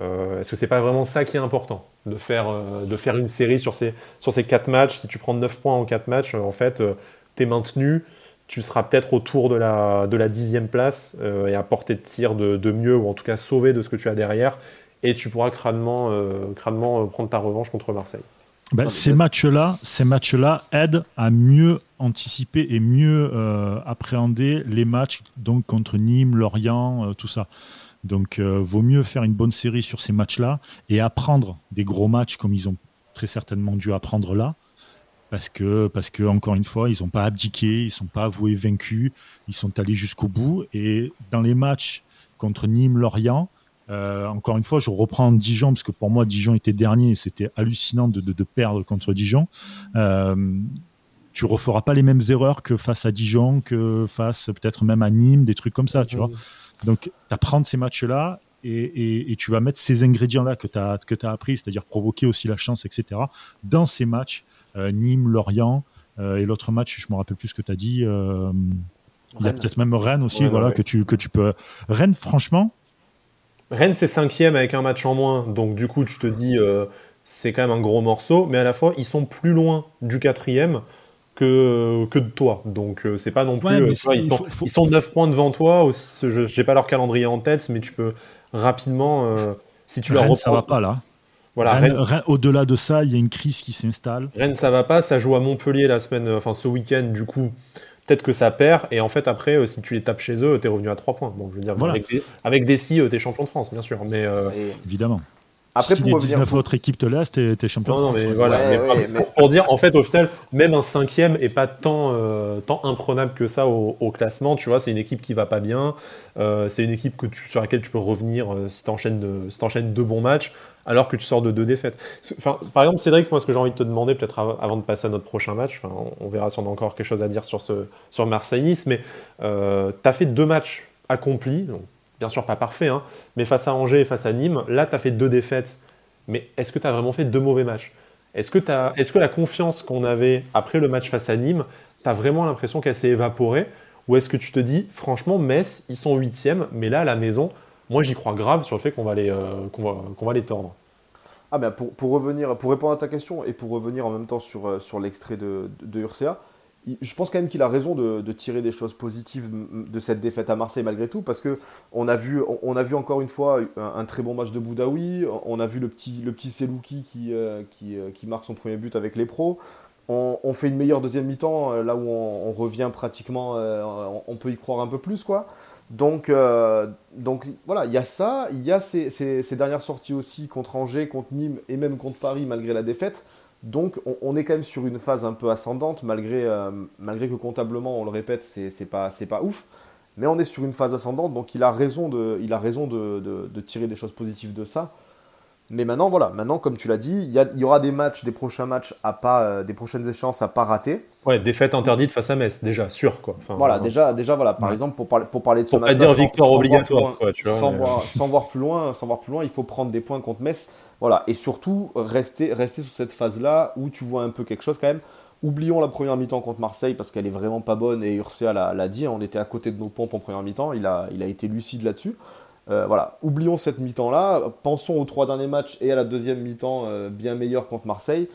euh, est-ce que c'est pas vraiment ça qui est important de faire, de faire une série sur ces, sur ces 4 matchs? Si tu prends 9 points en 4 matchs, en fait, tu es maintenu, tu seras peut-être autour de la, de la dixième place et à portée de tir de, de, mieux, ou en tout cas sauvé de ce que tu as derrière. et tu pourras crânement, crânement prendre ta revanche contre Marseille. Ben, ces matchs-là, ces matchs-là aident à mieux anticiper et mieux appréhender les matchs donc contre Nîmes, Lorient, tout ça. Donc, vaut mieux faire une bonne série sur ces matchs-là et apprendre des gros matchs comme ils ont très certainement dû apprendre là parce que, parce que encore une fois, ils n'ont pas abdiqué, ils ne sont pas avoués vaincus, ils sont allés jusqu'au bout. Et dans les matchs contre Nîmes, Lorient, euh, encore une fois, je reprends Dijon, parce que pour moi, Dijon était dernier et c'était hallucinant de, de, perdre contre Dijon. Euh, tu referas pas les mêmes erreurs que face à Dijon, que face peut-être même à Nîmes, des trucs comme ça, tu vois. Donc, tu apprends ces matchs-là et, et, tu vas mettre ces ingrédients-là que tu as, que as appris, c'est-à-dire provoquer aussi la chance, etc., dans ces matchs euh, Nîmes, Lorient, euh, et l'autre match, je me rappelle plus ce que tu as dit. Il y a peut-être même Rennes aussi, voilà, Que, tu, que tu peux. Rennes, franchement. Rennes, c'est cinquième avec un match en moins. Donc, du coup, tu te dis, c'est quand même un gros morceau. Mais à la fois, ils sont plus loin du quatrième que, que de toi. Donc, c'est pas non plus. ils, sont, ils, sont, 9 points devant toi. Je n'ai pas leur calendrier en tête, mais tu peux rapidement. si tu Rennes, leur ça va pas là. Voilà, au-delà de ça, il y a une crise qui s'installe. Rennes, ça va pas. Ça joue à Montpellier la semaine, enfin ce week-end, du coup. Peut-être que ça perd, et en fait, après, euh, si tu les tapes chez eux, tu es revenu à 3 points. Donc, je veux dire, avec, des, avec des si, tu es champion de France, bien sûr. Mais, euh, Évidemment. Après, si pour les 19 autres équipes te laissent, t'es es champion. Non, non, mais voilà. Pour, dire, en fait, au final, même un cinquième est pas tant, euh, tant imprenable que ça au, classement. Tu vois, c'est une équipe qui va pas bien. c'est une équipe que tu, sur laquelle tu peux revenir si tu enchaînes, si deux bons matchs alors que tu sors de deux défaites. Enfin, par exemple, Cédric, moi, ce que j'ai envie de te demander, peut-être avant de passer à notre prochain match, enfin, on verra si on a encore quelque chose à dire sur, sur Marseille-Nice, mais euh, tu as fait deux matchs accomplis, bien sûr pas parfait, hein, mais face à Angers et face à Nîmes, là, tu as fait deux défaites. Mais est-ce que tu as vraiment fait deux mauvais matchs? Est-ce que, est que la confiance qu'on avait après le match face à Nîmes, tu as vraiment l'impression qu'elle s'est évaporée? Ou est-ce que tu te dis, franchement, Metz, ils sont huitièmes, mais là, à la maison, moi j'y crois grave sur le fait qu'on va, les, euh, qu'on va, qu'on va les tordre. Ah ben pour, pour, revenir, pour répondre à ta question et pour revenir en même temps sur, euh, sur l'extrait de, de, Urca, je pense quand même qu'il a raison de, tirer des choses positives de cette défaite à Marseille malgré tout, parce que on a vu, on a vu encore une fois un, très bon match de Boudaoui, on a vu le petit, le petit Selouki qui, euh, qui, qui, marque son premier but avec les pros, on, on fait une meilleure deuxième mi-temps, là où on, on revient pratiquement, on peut y croire un peu plus quoi. Donc, euh, donc voilà, il y a ça, il y a ces, dernières sorties aussi contre Angers, contre Nîmes et même contre Paris malgré la défaite. Donc on, est quand même sur une phase un peu ascendante malgré, euh, malgré que comptablement, on le répète, c'est pas, pas ouf. Mais on est sur une phase ascendante, donc il a raison de, il a raison de tirer des choses positives de ça. Mais maintenant, voilà, maintenant, comme tu l'as dit, il y, y, aura des matchs, des prochains matchs à pas, euh, des prochaines échéances à pas rater. Ouais, défaite interdite face à Metz, déjà, sûr, quoi. voilà, déjà, déjà, voilà, par exemple, pour parler, pour parler de ce match. Pas dire victoire obligatoire, quoi, tu vois, sans, voir, sans, voir, plus loin, sans voir plus loin, il faut prendre des points contre Metz. Voilà, et surtout, rester, rester sur cette phase-là où tu vois un peu quelque chose quand même. Oublions la première mi-temps contre Marseille parce qu'elle est vraiment pas bonne et Urcia l'a dit, on était à côté de nos pompes en première mi-temps, il a, il a été lucide là-dessus. Euh, voilà, oublions cette mi-temps-là, pensons aux trois derniers matchs et à la deuxième mi-temps euh, bien meilleure contre Marseille.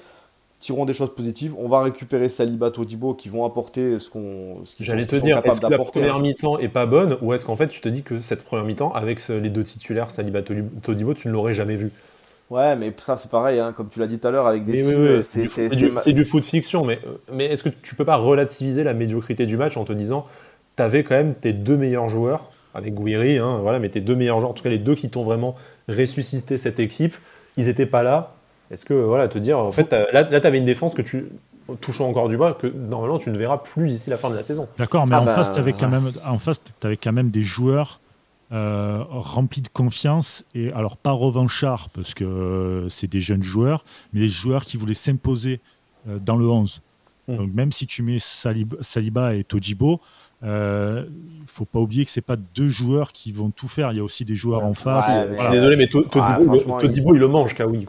Tirons des choses positives. On va récupérer Saliba, Todibo qui vont apporter ce qu'on, ce qu'ils J'allais te dire, est-ce que la première mi-temps est pas bonne ou est-ce qu'en fait tu te dis que cette première mi-temps avec les deux titulaires Saliba, Todibo, tu ne l'aurais jamais vu? Ouais, mais ça c'est pareil, hein, comme tu l'as dit tout à l'heure avec des. c'est, du, du, foot fiction, mais, mais est-ce que tu peux pas relativiser la médiocrité du match en te disant, tu avais quand même tes deux meilleurs joueurs avec Guiri, hein, voilà, mais tes deux meilleurs joueurs, en tout cas les deux qui t'ont vraiment ressuscité cette équipe, ils n'étaient pas là. Est-ce que, voilà, te dire, en fait, là, tu avais une défense que tu, touchant encore du bras, que normalement tu ne verras plus d'ici la fin de la saison. D'accord, mais ah en, bah, face, avais quand même, en face, tu avais quand même des joueurs euh, remplis de confiance, et alors pas revanchards, parce que euh, c'est des jeunes joueurs, mais des joueurs qui voulaient s'imposer euh, dans le 11. Hmm. Donc même si tu mets Saliba et Tojibo, ne faut pas oublier que c'est pas deux joueurs qui vont tout faire. Il y a aussi des joueurs en face. Je suis désolé, mais Todibo, il... le mange, Kawi.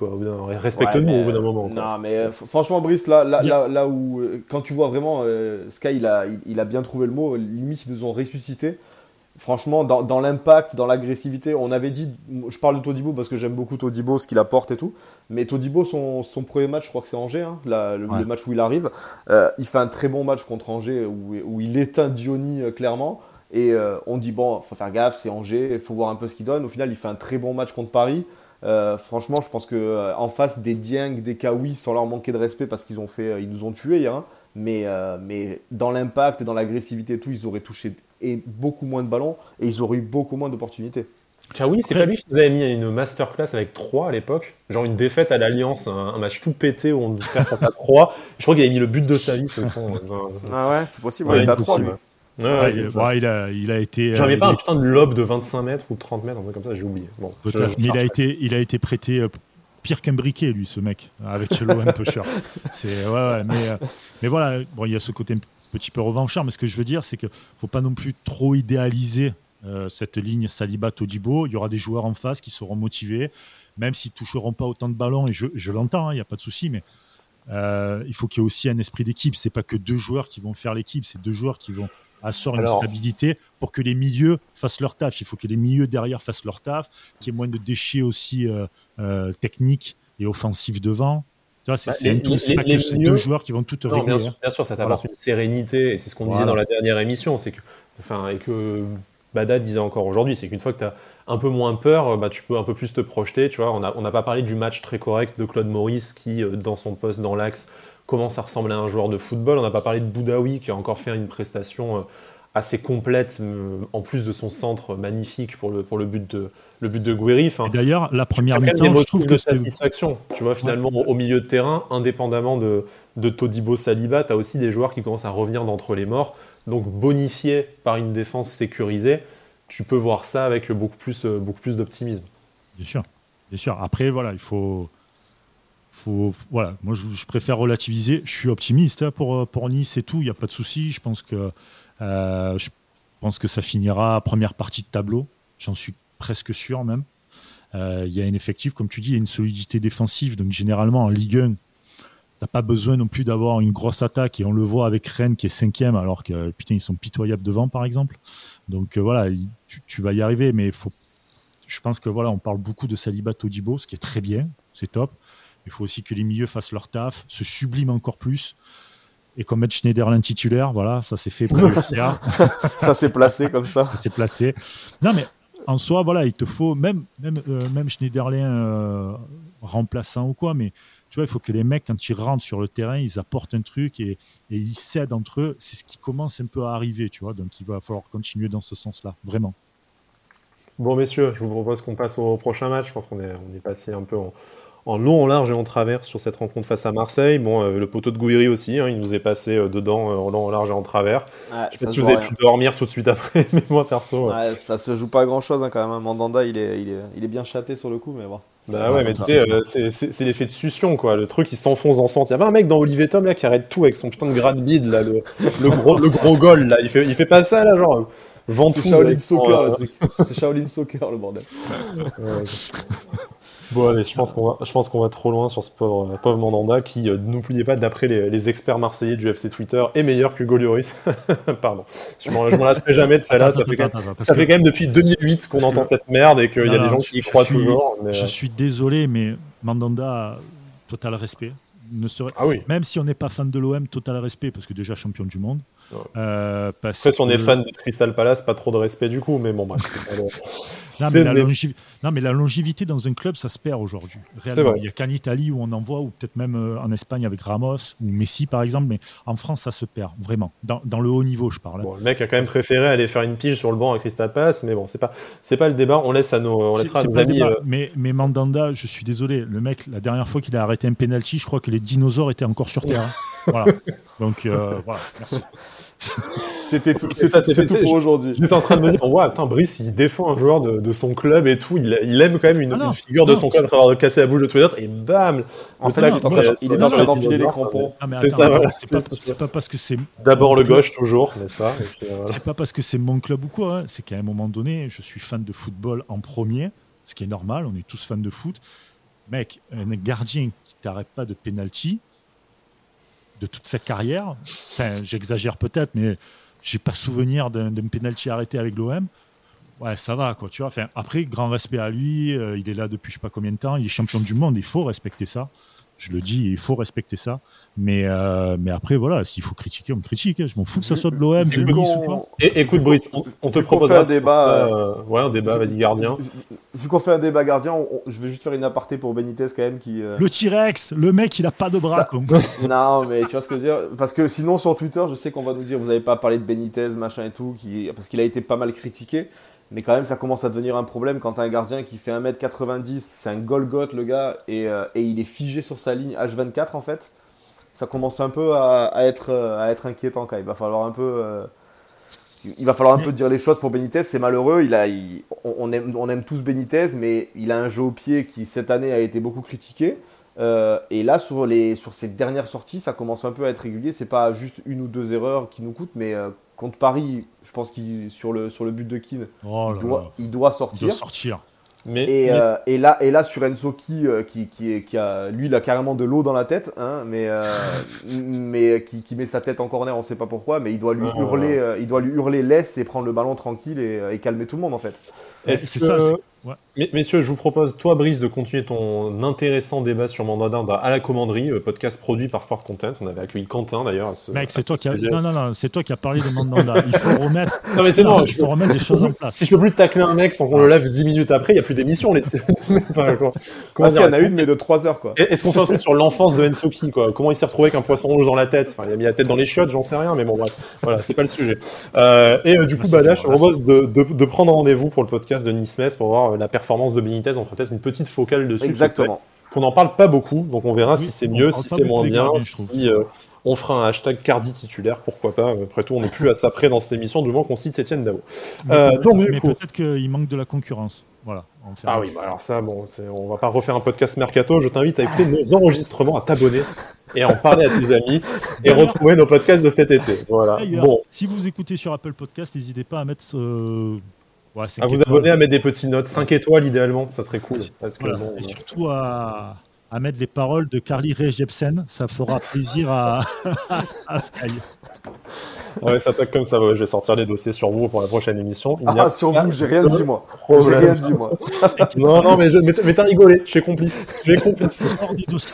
Respecte-nous au bout d'un moment. Non, mais euh, franchement, Brice, là, là, là, où euh, quand tu vois vraiment Sky, il a, il, a bien trouvé le mot. Limite, ils nous ont ressuscité franchement, dans, l'impact, dans l'agressivité, on avait dit, je parle de Todibo parce que j'aime beaucoup Todibo, ce qu'il apporte et tout, mais Todibo, son, premier match, je crois que c'est Angers, hein, le, match où il arrive, euh, il fait un très bon match contre Angers où, il éteint Diony euh, clairement, et euh, on dit, bon, faut faire gaffe, c'est Angers, il faut voir un peu ce qu'il donne. Au final, il fait un très bon match contre Paris. franchement, je pense que en face des Dieng, des Kawi, sans leur manquer de respect parce qu'ils ont fait, ils nous ont tués hier. Hein, mais, mais dans l'impact et dans l'agressivité et tout, ils auraient touché et beaucoup moins de ballons et ils auraient eu beaucoup moins d'opportunités. Kawi, c'est pas lui qui nous avait mis une masterclass avec 3 à l'époque Genre une défaite à l'Alliance, un, match tout pété où on perd face à 3. Je crois qu'il avait mis le but de sa vie, ce con. Ah ouais, c'est possible, il était à 3 Ouais, il, a, il, a, été. J'avais pas un putain de lob de 25 mètres ou 30 mètres, un truc comme ça, j'ai oublié. Bon, mais il a, été, il a été prêté euh, pire qu'un briquet, lui, ce mec, avec l'OM Pusher. (laughs) C'est, ouais, ouais, mais, euh, mais voilà, bon, il y a ce côté petit peu revanchard, mais ce que je veux dire, c'est qu'il ne faut pas non plus trop idéaliser euh, cette ligne Saliba-Todibo. Il y aura des joueurs en face qui seront motivés, même s'ils ne toucheront pas autant de ballons, et je, l'entends, hein, il n'y a pas de souci, mais euh, il faut qu'il y ait aussi un esprit d'équipe. Ce n'est pas que deux joueurs qui vont faire l'équipe, c'est deux joueurs qui vont assurer une stabilité pour que les milieux fassent leur taf. Il faut que les milieux derrière fassent leur taf, qu'il y ait moins de déchets aussi euh, techniques et offensifs devant. C'est bah, tout, c'est pas que ces deux joueurs qui vont tout régler. Bien sûr, hein. bien sûr ça t'apporte une sérénité, et c'est ce qu'on disait dans la dernière émission, c'est que, enfin, et que Bada disait encore aujourd'hui, c'est qu'une fois que tu as un peu moins peur, bah, tu peux un peu plus te projeter. Tu vois, on n'a on pas parlé du match très correct de Claude Maurice qui, euh, dans son poste dans l'axe, commence à ressembler à un joueur de football. On n'a pas parlé de Boudaoui qui a encore fait une prestation euh, assez complète, euh, en plus de son centre magnifique pour le, pour le but de, le but de Guéry. D'ailleurs, la première mi-temps, je trouve que c'est satisfaction. Tu vois, finalement, au milieu de terrain, indépendamment de, de Todibo Saliba, tu as aussi des joueurs qui commencent à revenir d'entre les morts donc bonifié par une défense sécurisée, tu peux voir ça avec beaucoup plus, euh, beaucoup plus d'optimisme. Bien sûr, bien sûr. Après, voilà, il faut, faut voilà, moi je, préfère relativiser. Je suis optimiste hein, pour, pour Nice et tout, il n'y a pas de souci. Je pense que euh, je pense que ça finira première partie de tableau. J'en suis presque sûr même. Euh, il y a un effectif, comme tu dis, il y a une solidité défensive. Donc généralement en Ligue 1, T'as pas besoin non plus d'avoir une grosse attaque et on le voit avec Rennes qui est cinquième alors que putain ils sont pitoyables devant par exemple. Donc euh, voilà, tu, vas y arriver, mais faut. Je pense que voilà, on parle beaucoup de Saliba Todibo, ce qui est très bien, c'est top. Il faut aussi que les milieux fassent leur taf, se subliment encore plus. Et qu'on mette Schneiderlin titulaire, voilà, ça s'est fait pour le (laughs) ça s'est placé comme ça. Ça s'est placé. Non mais en soi, voilà, il te faut même même euh, même Schneiderlin euh, remplaçant ou quoi, mais tu vois, il faut que les mecs, quand ils rentrent sur le terrain, ils apportent un truc et, ils cèdent entre eux. C'est ce qui commence un peu à arriver, tu vois. Donc, il va falloir continuer dans ce sens-là, vraiment. Bon, messieurs, je vous propose qu'on passe au prochain match. Je pense qu'on est, on est passé un peu en, en long, en large et en travers sur cette rencontre face à Marseille. Bon, euh, le poteau de Gouiri aussi, hein, il nous est passé euh, dedans euh, en long, en large et en travers. je sais pas si vous avez pu dormir tout de suite après, (laughs) mais moi perso. Ouais, ça se joue pas grand chose hein, quand même. Hein. Mandanda, il est, il, est, il est bien chaté sur le coup, mais bon. Bah ouais, mais tu sais, c'est l'effet de succion, quoi. Le truc, il s'enfonce dans son. Il y avait un mec dans Olivier Tom, là, qui arrête tout avec son putain de grade bide, là, le, le, gros, le gros goal, là? Il fait, il fait pas ça, là, genre. C'est Shaolin Soccer, le truc. C'est Shaolin Soccer, le bordel. (laughs) Bon, allez, je pense qu'on va, je pense qu'on va trop loin sur ce pauvre, pauvre Mandanda qui, euh, n'oubliez pas, d'après les, experts marseillais du FC Twitter, est meilleur que Golioris. (laughs) Pardon. Je m'en, m'en lasserai jamais de celle-là. Ça, fait, quand même, ça fait quand même depuis 2008 qu'on entend cette merde et qu'il y a des gens qui y croient toujours. Je suis désolé, mais Mandanda, total respect. Ne serait... ah oui. Même si on n'est pas fan de l'OM, total respect, parce que déjà champion du monde. Euh, Après, si on est fan de Crystal Palace, pas trop de respect du coup, mais bon, bref. non, mais la longévité dans un club, ça se perd aujourd'hui. Il n'y a qu'en Italie où on en voit, ou peut-être même euh, en Espagne avec Ramos ou Messi par exemple, mais en France, ça se perd vraiment. Dans, dans le haut niveau, je parle. Bon, le mec a quand même préféré aller faire une pige sur le banc à Crystal Palace, mais bon, c'est pas, c'est pas le débat. On laisse à nos, on laissera à nos amis. Euh, mais, mais Mandanda, je suis désolé, le mec, la dernière fois qu'il a arrêté un penalty, je crois que les dinosaures étaient encore sur Terre. Hein. (laughs) voilà. Donc voilà, merci. (laughs) C'était tout, c'est ça, c'est tout pour aujourd'hui. J'étais en train de me dire, ouais, attends, Brice, il défend un joueur de, de son club et tout. Il, il aime quand même une, ah figure de son club après avoir cassé la bouche de tous les autres. Et bam En fait, il est en train d'enfiler les crampons. C'est ça, C'est pas, parce que c'est. D'abord le gauche, toujours, n'est-ce pas? C'est pas parce que c'est mon club ou quoi. Hein. C'est qu'à un moment donné, je suis fan de football en premier, ce qui est normal. On est tous fans de foot. Mec, un gardien qui t'arrête pas de penalty, de toute sa carrière. J'exagère peut-être, mais j'ai pas souvenir d'un penalty arrêté avec l'OM. Ouais, ça va, quoi, tu vois. Après, grand respect à lui. Euh, il est là depuis je sais pas combien de temps. Il est champion du monde. Il faut respecter ça. Je le dis, il faut respecter ça. Mais, euh, mais après, voilà, s'il faut critiquer, on critique. Hein. Je m'en fous que ça soit de l'OM, de Nice ou pas. écoute, Brice, on, te propose un débat. Euh, ouais, un débat, vas-y, gardien. Vu, qu'on fait un débat gardien, je vais juste faire une aparté pour Benitez quand même. qui. Euh, le T-Rex, le mec, il a pas de bras. (laughs) non, mais tu vois ce que je veux dire? Parce que sinon, sur Twitter, je sais qu'on va nous dire, vous n'avez pas parlé de Benitez, machin et tout, qui... parce qu'il a été pas mal critiqué. Mais quand même, ça commence à devenir un problème quand as un gardien qui fait 1m90, c'est un Golgoth le gars, et, euh, et, il est figé sur sa ligne H24 en fait. Ça commence un peu à, être, à être inquiétant quand Il va falloir un peu. Euh, il va falloir un peu dire les choses pour Benitez. C'est malheureux. Il a, on aime tous Benitez, mais il a un jeu au pied qui cette année a été beaucoup critiqué. Euh, et là, sur, les, sur ces dernières sorties, ça commence un peu à être régulier. C'est pas juste une ou deux erreurs qui nous coûtent, mais contre Paris, je pense qu'il sur le sur le but de Keane, oh il, doit, sortir. Il doit sortir. Mais, euh, et, là, et là sur Enzo qui, euh, qui, qui, a, lui, il a carrément de l'eau dans la tête, hein, mais, euh, (laughs) mais qui, qui, met sa tête en corner, on ne sait pas pourquoi, mais il doit lui hurler, il doit lui hurler laisse et prendre le ballon tranquille et, calmer tout le monde en fait. Est-ce que, ça, Messieurs, je vous propose, toi, Brice, de continuer ton intéressant débat sur Mandanda à la commanderie, euh, podcast produit par Sport Content. On avait accueilli Quentin d'ailleurs. Mec, c'est toi qui a... non, non, non, c'est toi qui a parlé de Mandanda. Il faut remettre. (laughs) Non, mais c'est bon. Il faut remettre des choses en place. Si je peux plus tacler un mec sans qu'on le lave 10 minutes après, il n'y a plus d'émission. Les... (laughs) enfin, ah, si, il y en a une, mais de 3 heures quoi. Est-ce qu'on fait un truc sur l'enfance de Ensoki quoi? Comment il s'est retrouvé avec un poisson rouge dans la tête? Enfin, il a mis la tête dans les chiottes, j'en sais rien, mais bon, bref. Voilà, c'est pas le sujet. Euh, et euh, du coup, Badash, je propose de, de, prendre rendez-vous pour le podcast de Nice pour voir la performance de Benitez, on fera peut-être une petite focale dessus. Exactement. Qu'on n'en parle pas beaucoup, donc on verra si c'est mieux, si c'est moins bien, si euh, on fera un hashtag Cardi titulaire, pourquoi pas. Après tout, on n'est plus à ça près dans cette émission, du moins qu'on cite Etienne Dao. Euh, mais peut-être qu'il manque de la concurrence. Voilà. Ah oui, bah alors ça, bon, on va pas refaire un podcast mercato. Je t'invite à écouter nos enregistrements, à t'abonner et à en parler à tes amis et retrouver nos podcasts de cet été. Voilà. Bon. Si vous écoutez sur Apple Podcast, n'hésitez pas à mettre euh, à vous abonner, à mettre des petites notes, 5 étoiles idéalement, ça serait cool. et surtout à, à, mettre les paroles de Carly Rae Jepsen, ça fera plaisir à, (laughs) à Sky. (laughs) Ouais, ça attaque comme ça. je vais sortir les dossiers sur vous pour la prochaine émission. ah, sur vous, j'ai rien dit moi. J'ai rien dit moi. (laughs) non, non, mais, je, mais, t'as rigolé. Je suis complice. Je suis complice.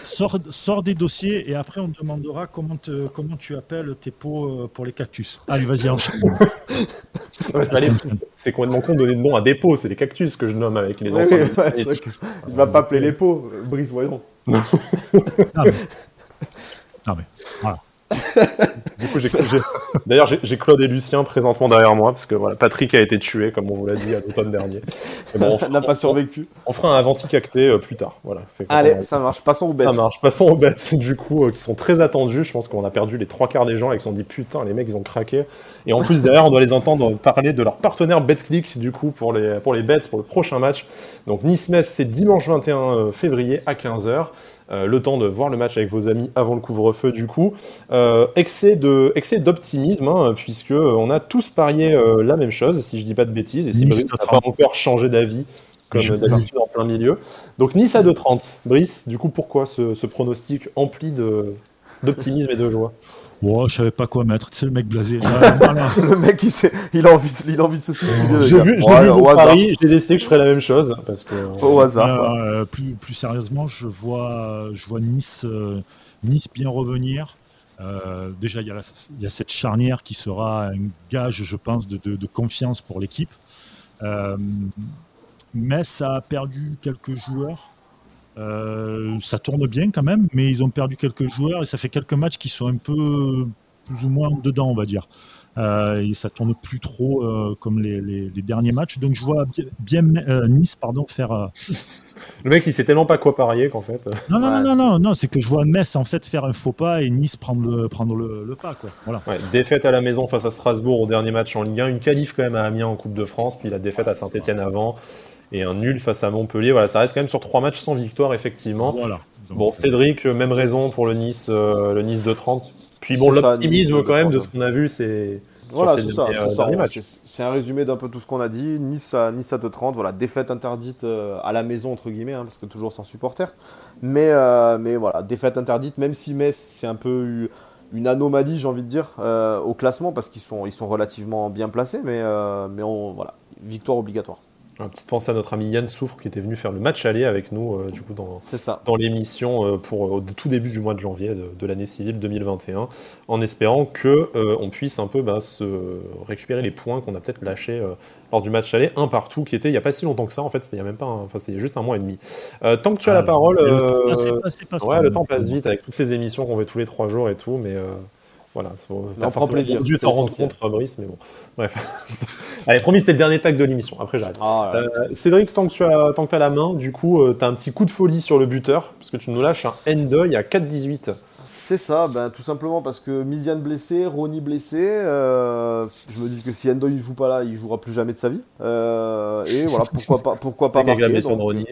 (laughs) Sors des, dossiers, et après on te demandera comment, te, comment tu appelles tes pots euh, pour les cactus. Allez, vas-y, enchaîne. c'est complètement con de donner de nom à des pots. C'est des cactus que je nomme avec les anciens. Ouais, Il va pas appeler les pots. Brise, voyons. non, non mais voilà. D'ailleurs, j'ai Claude et Lucien présentement derrière moi, parce que voilà, Patrick a été tué, comme on vous l'a dit à l'automne dernier. Bon, on (laughs) n'a pas survécu. On fera un Venticacté euh, plus tard. Voilà, Allez, ça marche. Passons aux bêtes. Ça marche. Passons aux bêtes, du coup, euh, qui sont très attendus. Je pense qu'on a perdu les trois quarts des gens et qui se sont dit putain, les mecs, ils ont craqué. Et en plus, derrière, on doit les entendre parler de leur partenaire BetClick, du coup, pour les, pour les bets, pour le prochain match. Donc, Nice-Metz, c'est dimanche 21 euh, février à 15h. Euh, le temps de voir le match avec vos amis avant le couvre-feu du coup. Euh, excès de excès d'optimisme hein, puisque on a tous parié euh, la même chose si je dis pas de bêtises et si Brice n'a pas encore changé d'avis comme d'habitude en plein milieu. Donc Nice à 2,30. Brice, du coup pourquoi ce, ce pronostic empli de d'optimisme et de joie? Oh, je savais pas quoi mettre. Tu sais, le mec blasé. (laughs) le mec, il, il, a envie de, il a envie de se suicider. J'ai vu, Paris, j'ai décidé que je ferais la même chose. Parce que, au hasard. Euh, plus, plus sérieusement, je vois, je vois Nice, euh, nice bien revenir. Euh, déjà, il y, a il y, a cette charnière qui sera un gage, je pense, de, de, de confiance pour l'équipe. mais ça a perdu quelques joueurs. Euh, ça tourne bien quand même, mais ils ont perdu quelques joueurs et ça fait quelques matchs qui sont un peu plus ou moins dedans, on va dire. Euh, et ça tourne plus trop euh, comme les, les, derniers matchs. Donc je vois bien, Nice pardon, faire. (laughs) Le mec, il sait tellement pas quoi parier qu'en fait. Non, non, non, non, non, c'est que je vois Metz en fait faire un faux pas et Nice prendre le, prendre le, pas. Quoi. Voilà. défaite à la maison face à Strasbourg au dernier match en Ligue 1, une qualif quand même à Amiens en Coupe de France, puis la défaite à Saint-Etienne avant et un nul face à Montpellier. Voilà, ça reste quand même sur trois matchs sans victoire, effectivement. Voilà. bon, Cédric, euh, même raison pour le Nice, euh, le Nice de 30. Puis bon, l'optimisme quand même de ce qu'on a vu, c'est. Voilà, c'est ça. C'est un résumé d'un peu tout ce qu'on a dit. Nice à, nice à 2-30, voilà, défaite interdite euh, à la maison, entre guillemets, hein, parce que toujours sans supporter. Mais, mais voilà, défaite interdite, même si Metz, c'est un peu une anomalie, j'ai envie de dire, au classement, parce qu'ils sont, ils sont relativement bien placés, mais, mais on, voilà, victoire obligatoire. Un petite pensée à notre ami Yann Souffre qui était venu faire le match aller avec nous du coup dans, dans l'émission pour au tout début du mois de janvier de, l'année civile 2021 en espérant que on puisse un peu bah, se récupérer les points qu'on a peut-être lâchés lors du match aller, un partout qui était il n'y a pas si longtemps que ça en fait, c'était il y a même pas, enfin c'était juste un mois et demi. tant que tu as la parole, le temps passe vite avec toutes ces émissions qu'on fait tous les trois jours et tout, mais voilà, on prend plaisir. dû t'en rendre compte, mais bon. Bref. (laughs) Allez, promis, c'était le dernier tag de l'émission. Après, j'arrête. Ah, euh, Cédric, tant que tu as, tant que as la main, du coup, euh, tu as un petit coup de folie sur le buteur, parce que tu nous lâches un Endoy à 4-18. C'est ça, ben, tout simplement parce que Miziane blessé, Ronnie blessé. Euh, je me dis que si Endoy ne joue pas là, il jouera plus jamais de sa vie. et voilà, pourquoi pas, pourquoi pas (laughs) marquer. Donc, Ronnie.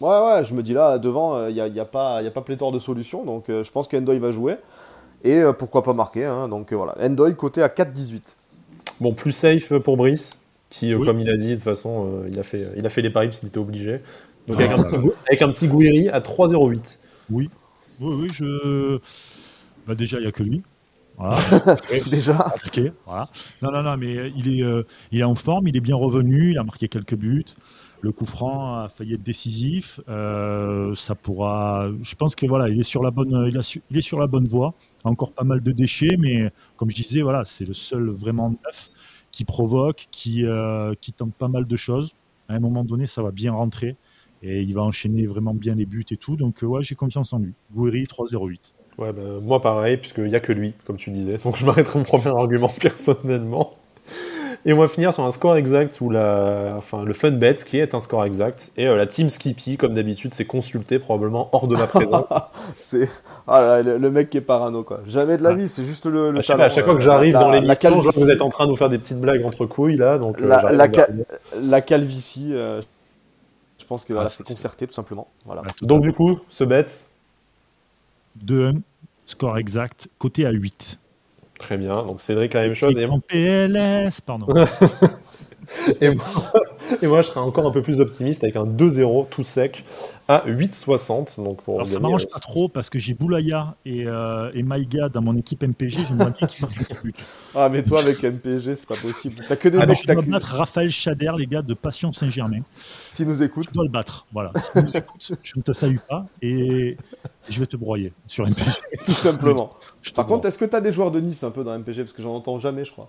Ouais, ouais, je me dis là, devant, il n'y a, y a, pas, y a pas pléthore de solutions, donc je pense qu'Endoy va jouer. Et euh, pourquoi pas marquer. Hein, donc euh, voilà, Endoy côté à 4-18. Bon, plus safe pour Brice, qui, euh, comme il a dit, de toute façon, il, a fait, il a fait les paris parce qu'il était obligé. Donc avec, un petit, avec, un petit, Gouiri à 3-0-8. Oui, oui, oui, je. Bah déjà, il n'y a que lui. Voilà. (laughs) déjà. Attaqué, voilà. Non, non, non, mais il est, il est en forme, il est bien revenu, il a marqué quelques buts. Le coup franc a failli être décisif. ça pourra. Je pense que voilà, il est sur la bonne, il, a il est sur la bonne voie encore pas mal de déchets, mais comme je disais, voilà, c'est le seul vraiment neuf qui provoque, qui, euh, qui tente pas mal de choses. À un moment donné, ça va bien rentrer et il va enchaîner vraiment bien les buts et tout. Donc, euh, ouais, j'ai confiance en lui. Gouiri 3-0-8. Ouais, bah, moi pareil, puisqu'il n'y a que lui, comme tu disais. Donc, je m'arrêterai mon premier argument (laughs) personnellement. Et on va finir sur un score exact ou la, enfin, le fun bet qui est un score exact. Et euh, la team Skippy, comme d'habitude, s'est consultée probablement hors de ma présence. (laughs) c'est ah le, mec qui est parano quoi. Jamais de la vie, c'est juste le. le à, à chaque fois que j'arrive dans l'émission, vous êtes en train de nous faire des petites blagues entre couilles là, donc. Euh, la, calvitie, euh, je pense que ah, c'est concerté tout simplement. Voilà. donc du coup, ce bet? 2-1, score exact, côté à 8. Très bien. Donc Cédric, la même chose. Et PLS, pardon. et, moi, (laughs) (laughs) je serai encore un peu plus optimiste avec un 2-0 tout sec à 8,60. Donc pour Alors ça m'arrange pas trop parce que j'ai Boulaya et, euh, et Maïga dans mon équipe MPG. J'aimerais bien qu'ils fassent le but. (laughs) Ah, mais toi avec MPG, c'est pas possible. T'as que des ah, Je dois battre Raphaël Chader, les gars de Passion Saint-Germain. S'il nous écoute. Je dois le battre. Voilà. S'il nous écoute, je ne te salue pas et je vais te broyer sur MPG. (laughs) Tout simplement. (laughs) Par contre, est-ce que tu as des joueurs de Nice un peu dans MPG Parce que j'en entends jamais, je crois.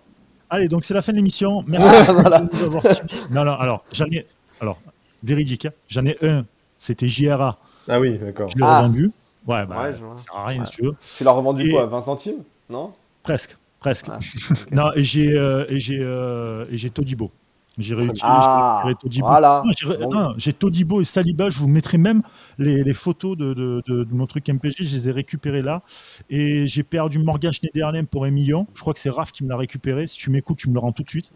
Allez, donc c'est la fin de l'émission. Merci de nous avoir suivis. Non, non, alors, j'en ai. Alors, véridique, hein. j'en ai un. C'était JRA. Ah oui, d'accord. Je l'ai ah. revendu. Ouais, bah, ça sert à rien si tu veux. Tu l'as revendu quoi 20 centimes Non? Presque, presque. Ah, (laughs) non, et j'ai euh, et j'ai euh, et j'ai Todibo. J'ai réutilisé ah, Todibo. Voilà. j'ai Todibo et Saliba. Je vous mettrai même les, photos de, mon truc MPG. Je les ai récupérées là. Et j'ai perdu Morgan Schneiderlin pour un million. Je crois que c'est Raph qui me l'a récupéré. Si tu m'écoutes, tu me le rends tout de suite.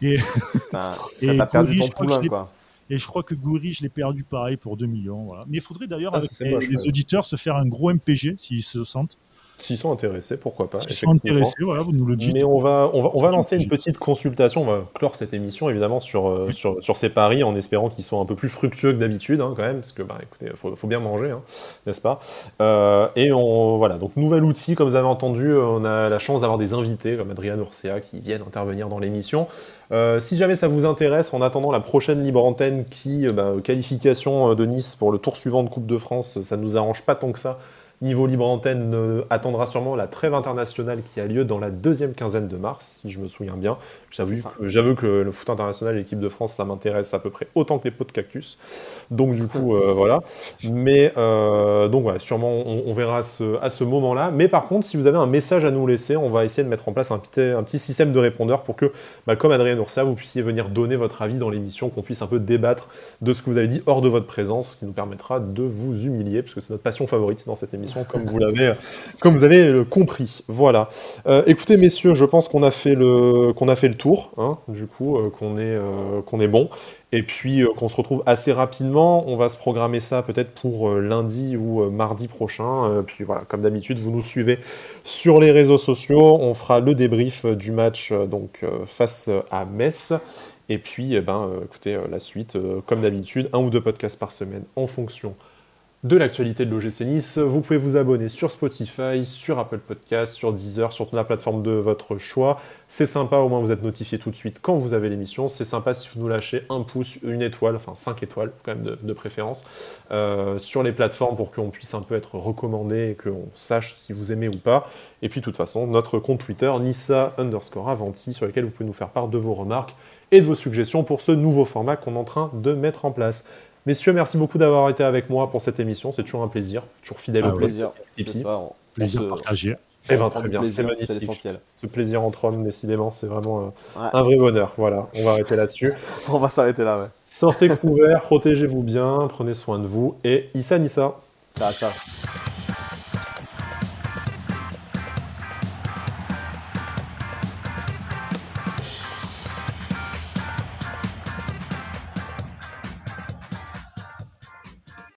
Et, (laughs) et perdu ton poulain, quoi. Et je crois que Goury, je l'ai perdu pareil pour 2 millions. Voilà. Mais il faudrait d'ailleurs, avec les, auditeurs, se faire un gros MPG s'ils se sentent. S'ils sont intéressés, pourquoi pas. S'ils sont intéressés, voilà, vous nous le dites. Mais on va, on va, on va lancer une petite consultation. On va clore cette émission, évidemment, sur, euh, sur, sur, ces paris, en espérant qu'ils soient un peu plus fructueux que d'habitude, hein, quand même, parce que, bah, écoutez, il faut, faut, bien manger, hein, n'est-ce pas? Euh, Et on, voilà, donc nouvel outil, comme vous avez entendu, on a la chance d'avoir des invités, comme Adrien Urcea, qui viennent intervenir dans l'émission. Euh, si jamais ça vous intéresse, en attendant la prochaine libre antenne qui, bah, qualification de Nice pour le tour suivant de Coupe de France, ça ne nous arrange pas tant que ça Niveau libre antenne euh, attendra sûrement la trêve internationale qui a lieu dans la deuxième quinzaine de mars, si je me souviens bien. J'avoue que, le foot international, l'équipe de France, ça m'intéresse à peu près autant que les pots de cactus. Donc du coup, (laughs) euh, voilà. Mais euh, donc voilà, sûrement on, verra à ce, moment-là. Mais par contre, si vous avez un message à nous laisser, on va essayer de mettre en place un petit, un petit système de répondeurs pour que, bah, comme Adrien Oursa, vous puissiez venir donner votre avis dans l'émission, qu'on puisse un peu débattre de ce que vous avez dit hors de votre présence, ce qui nous permettra de vous humilier, parce que c'est notre passion favorite dans cette émission, comme vous l'avez, comme vous avez compris. Voilà. écoutez, messieurs, je pense qu'on a fait le qu'on a fait le hein, du coup, euh, qu'on est, euh, qu'on est bon. Et puis euh, qu'on se retrouve assez rapidement. On va se programmer ça peut-être pour lundi ou mardi prochain. puis voilà, comme d'habitude, vous nous suivez sur les réseaux sociaux. On fera le débrief du match donc face à Metz. Et puis, eh ben, écoutez, la suite, comme d'habitude, un ou deux podcasts par semaine en fonction de l'actualité de l'OGC Nice. Vous pouvez vous abonner sur Spotify, sur Apple Podcast, sur Deezer, sur la plateforme de votre choix. C'est sympa, au moins vous êtes notifié tout de suite quand vous avez l'émission. C'est sympa si vous nous lâchez un pouce, une étoile, enfin 5 étoiles quand même de, préférence, euh, sur les plateformes pour qu'on puisse un peu être recommandé et qu'on sache si vous aimez ou pas. Et puis de toute façon, notre compte Twitter, Nissa underscore Avanti, sur lequel vous pouvez nous faire part de vos remarques et de vos suggestions pour ce nouveau format qu'on est en train de mettre en place. Messieurs, merci beaucoup d'avoir été avec moi pour cette émission. C'est toujours un plaisir, toujours fidèle ah au plaisir. C'est ça, plaisir partagé. Eh ben, très bien, c'est magnifique. Ce plaisir entre hommes, décidément, c'est vraiment euh, un vrai bonheur. Voilà, on va arrêter là-dessus. (laughs) on va s'arrêter là, ouais. Sortez couverts, protégez-vous bien, prenez soin de vous et Issa Nissa. Ciao, ciao.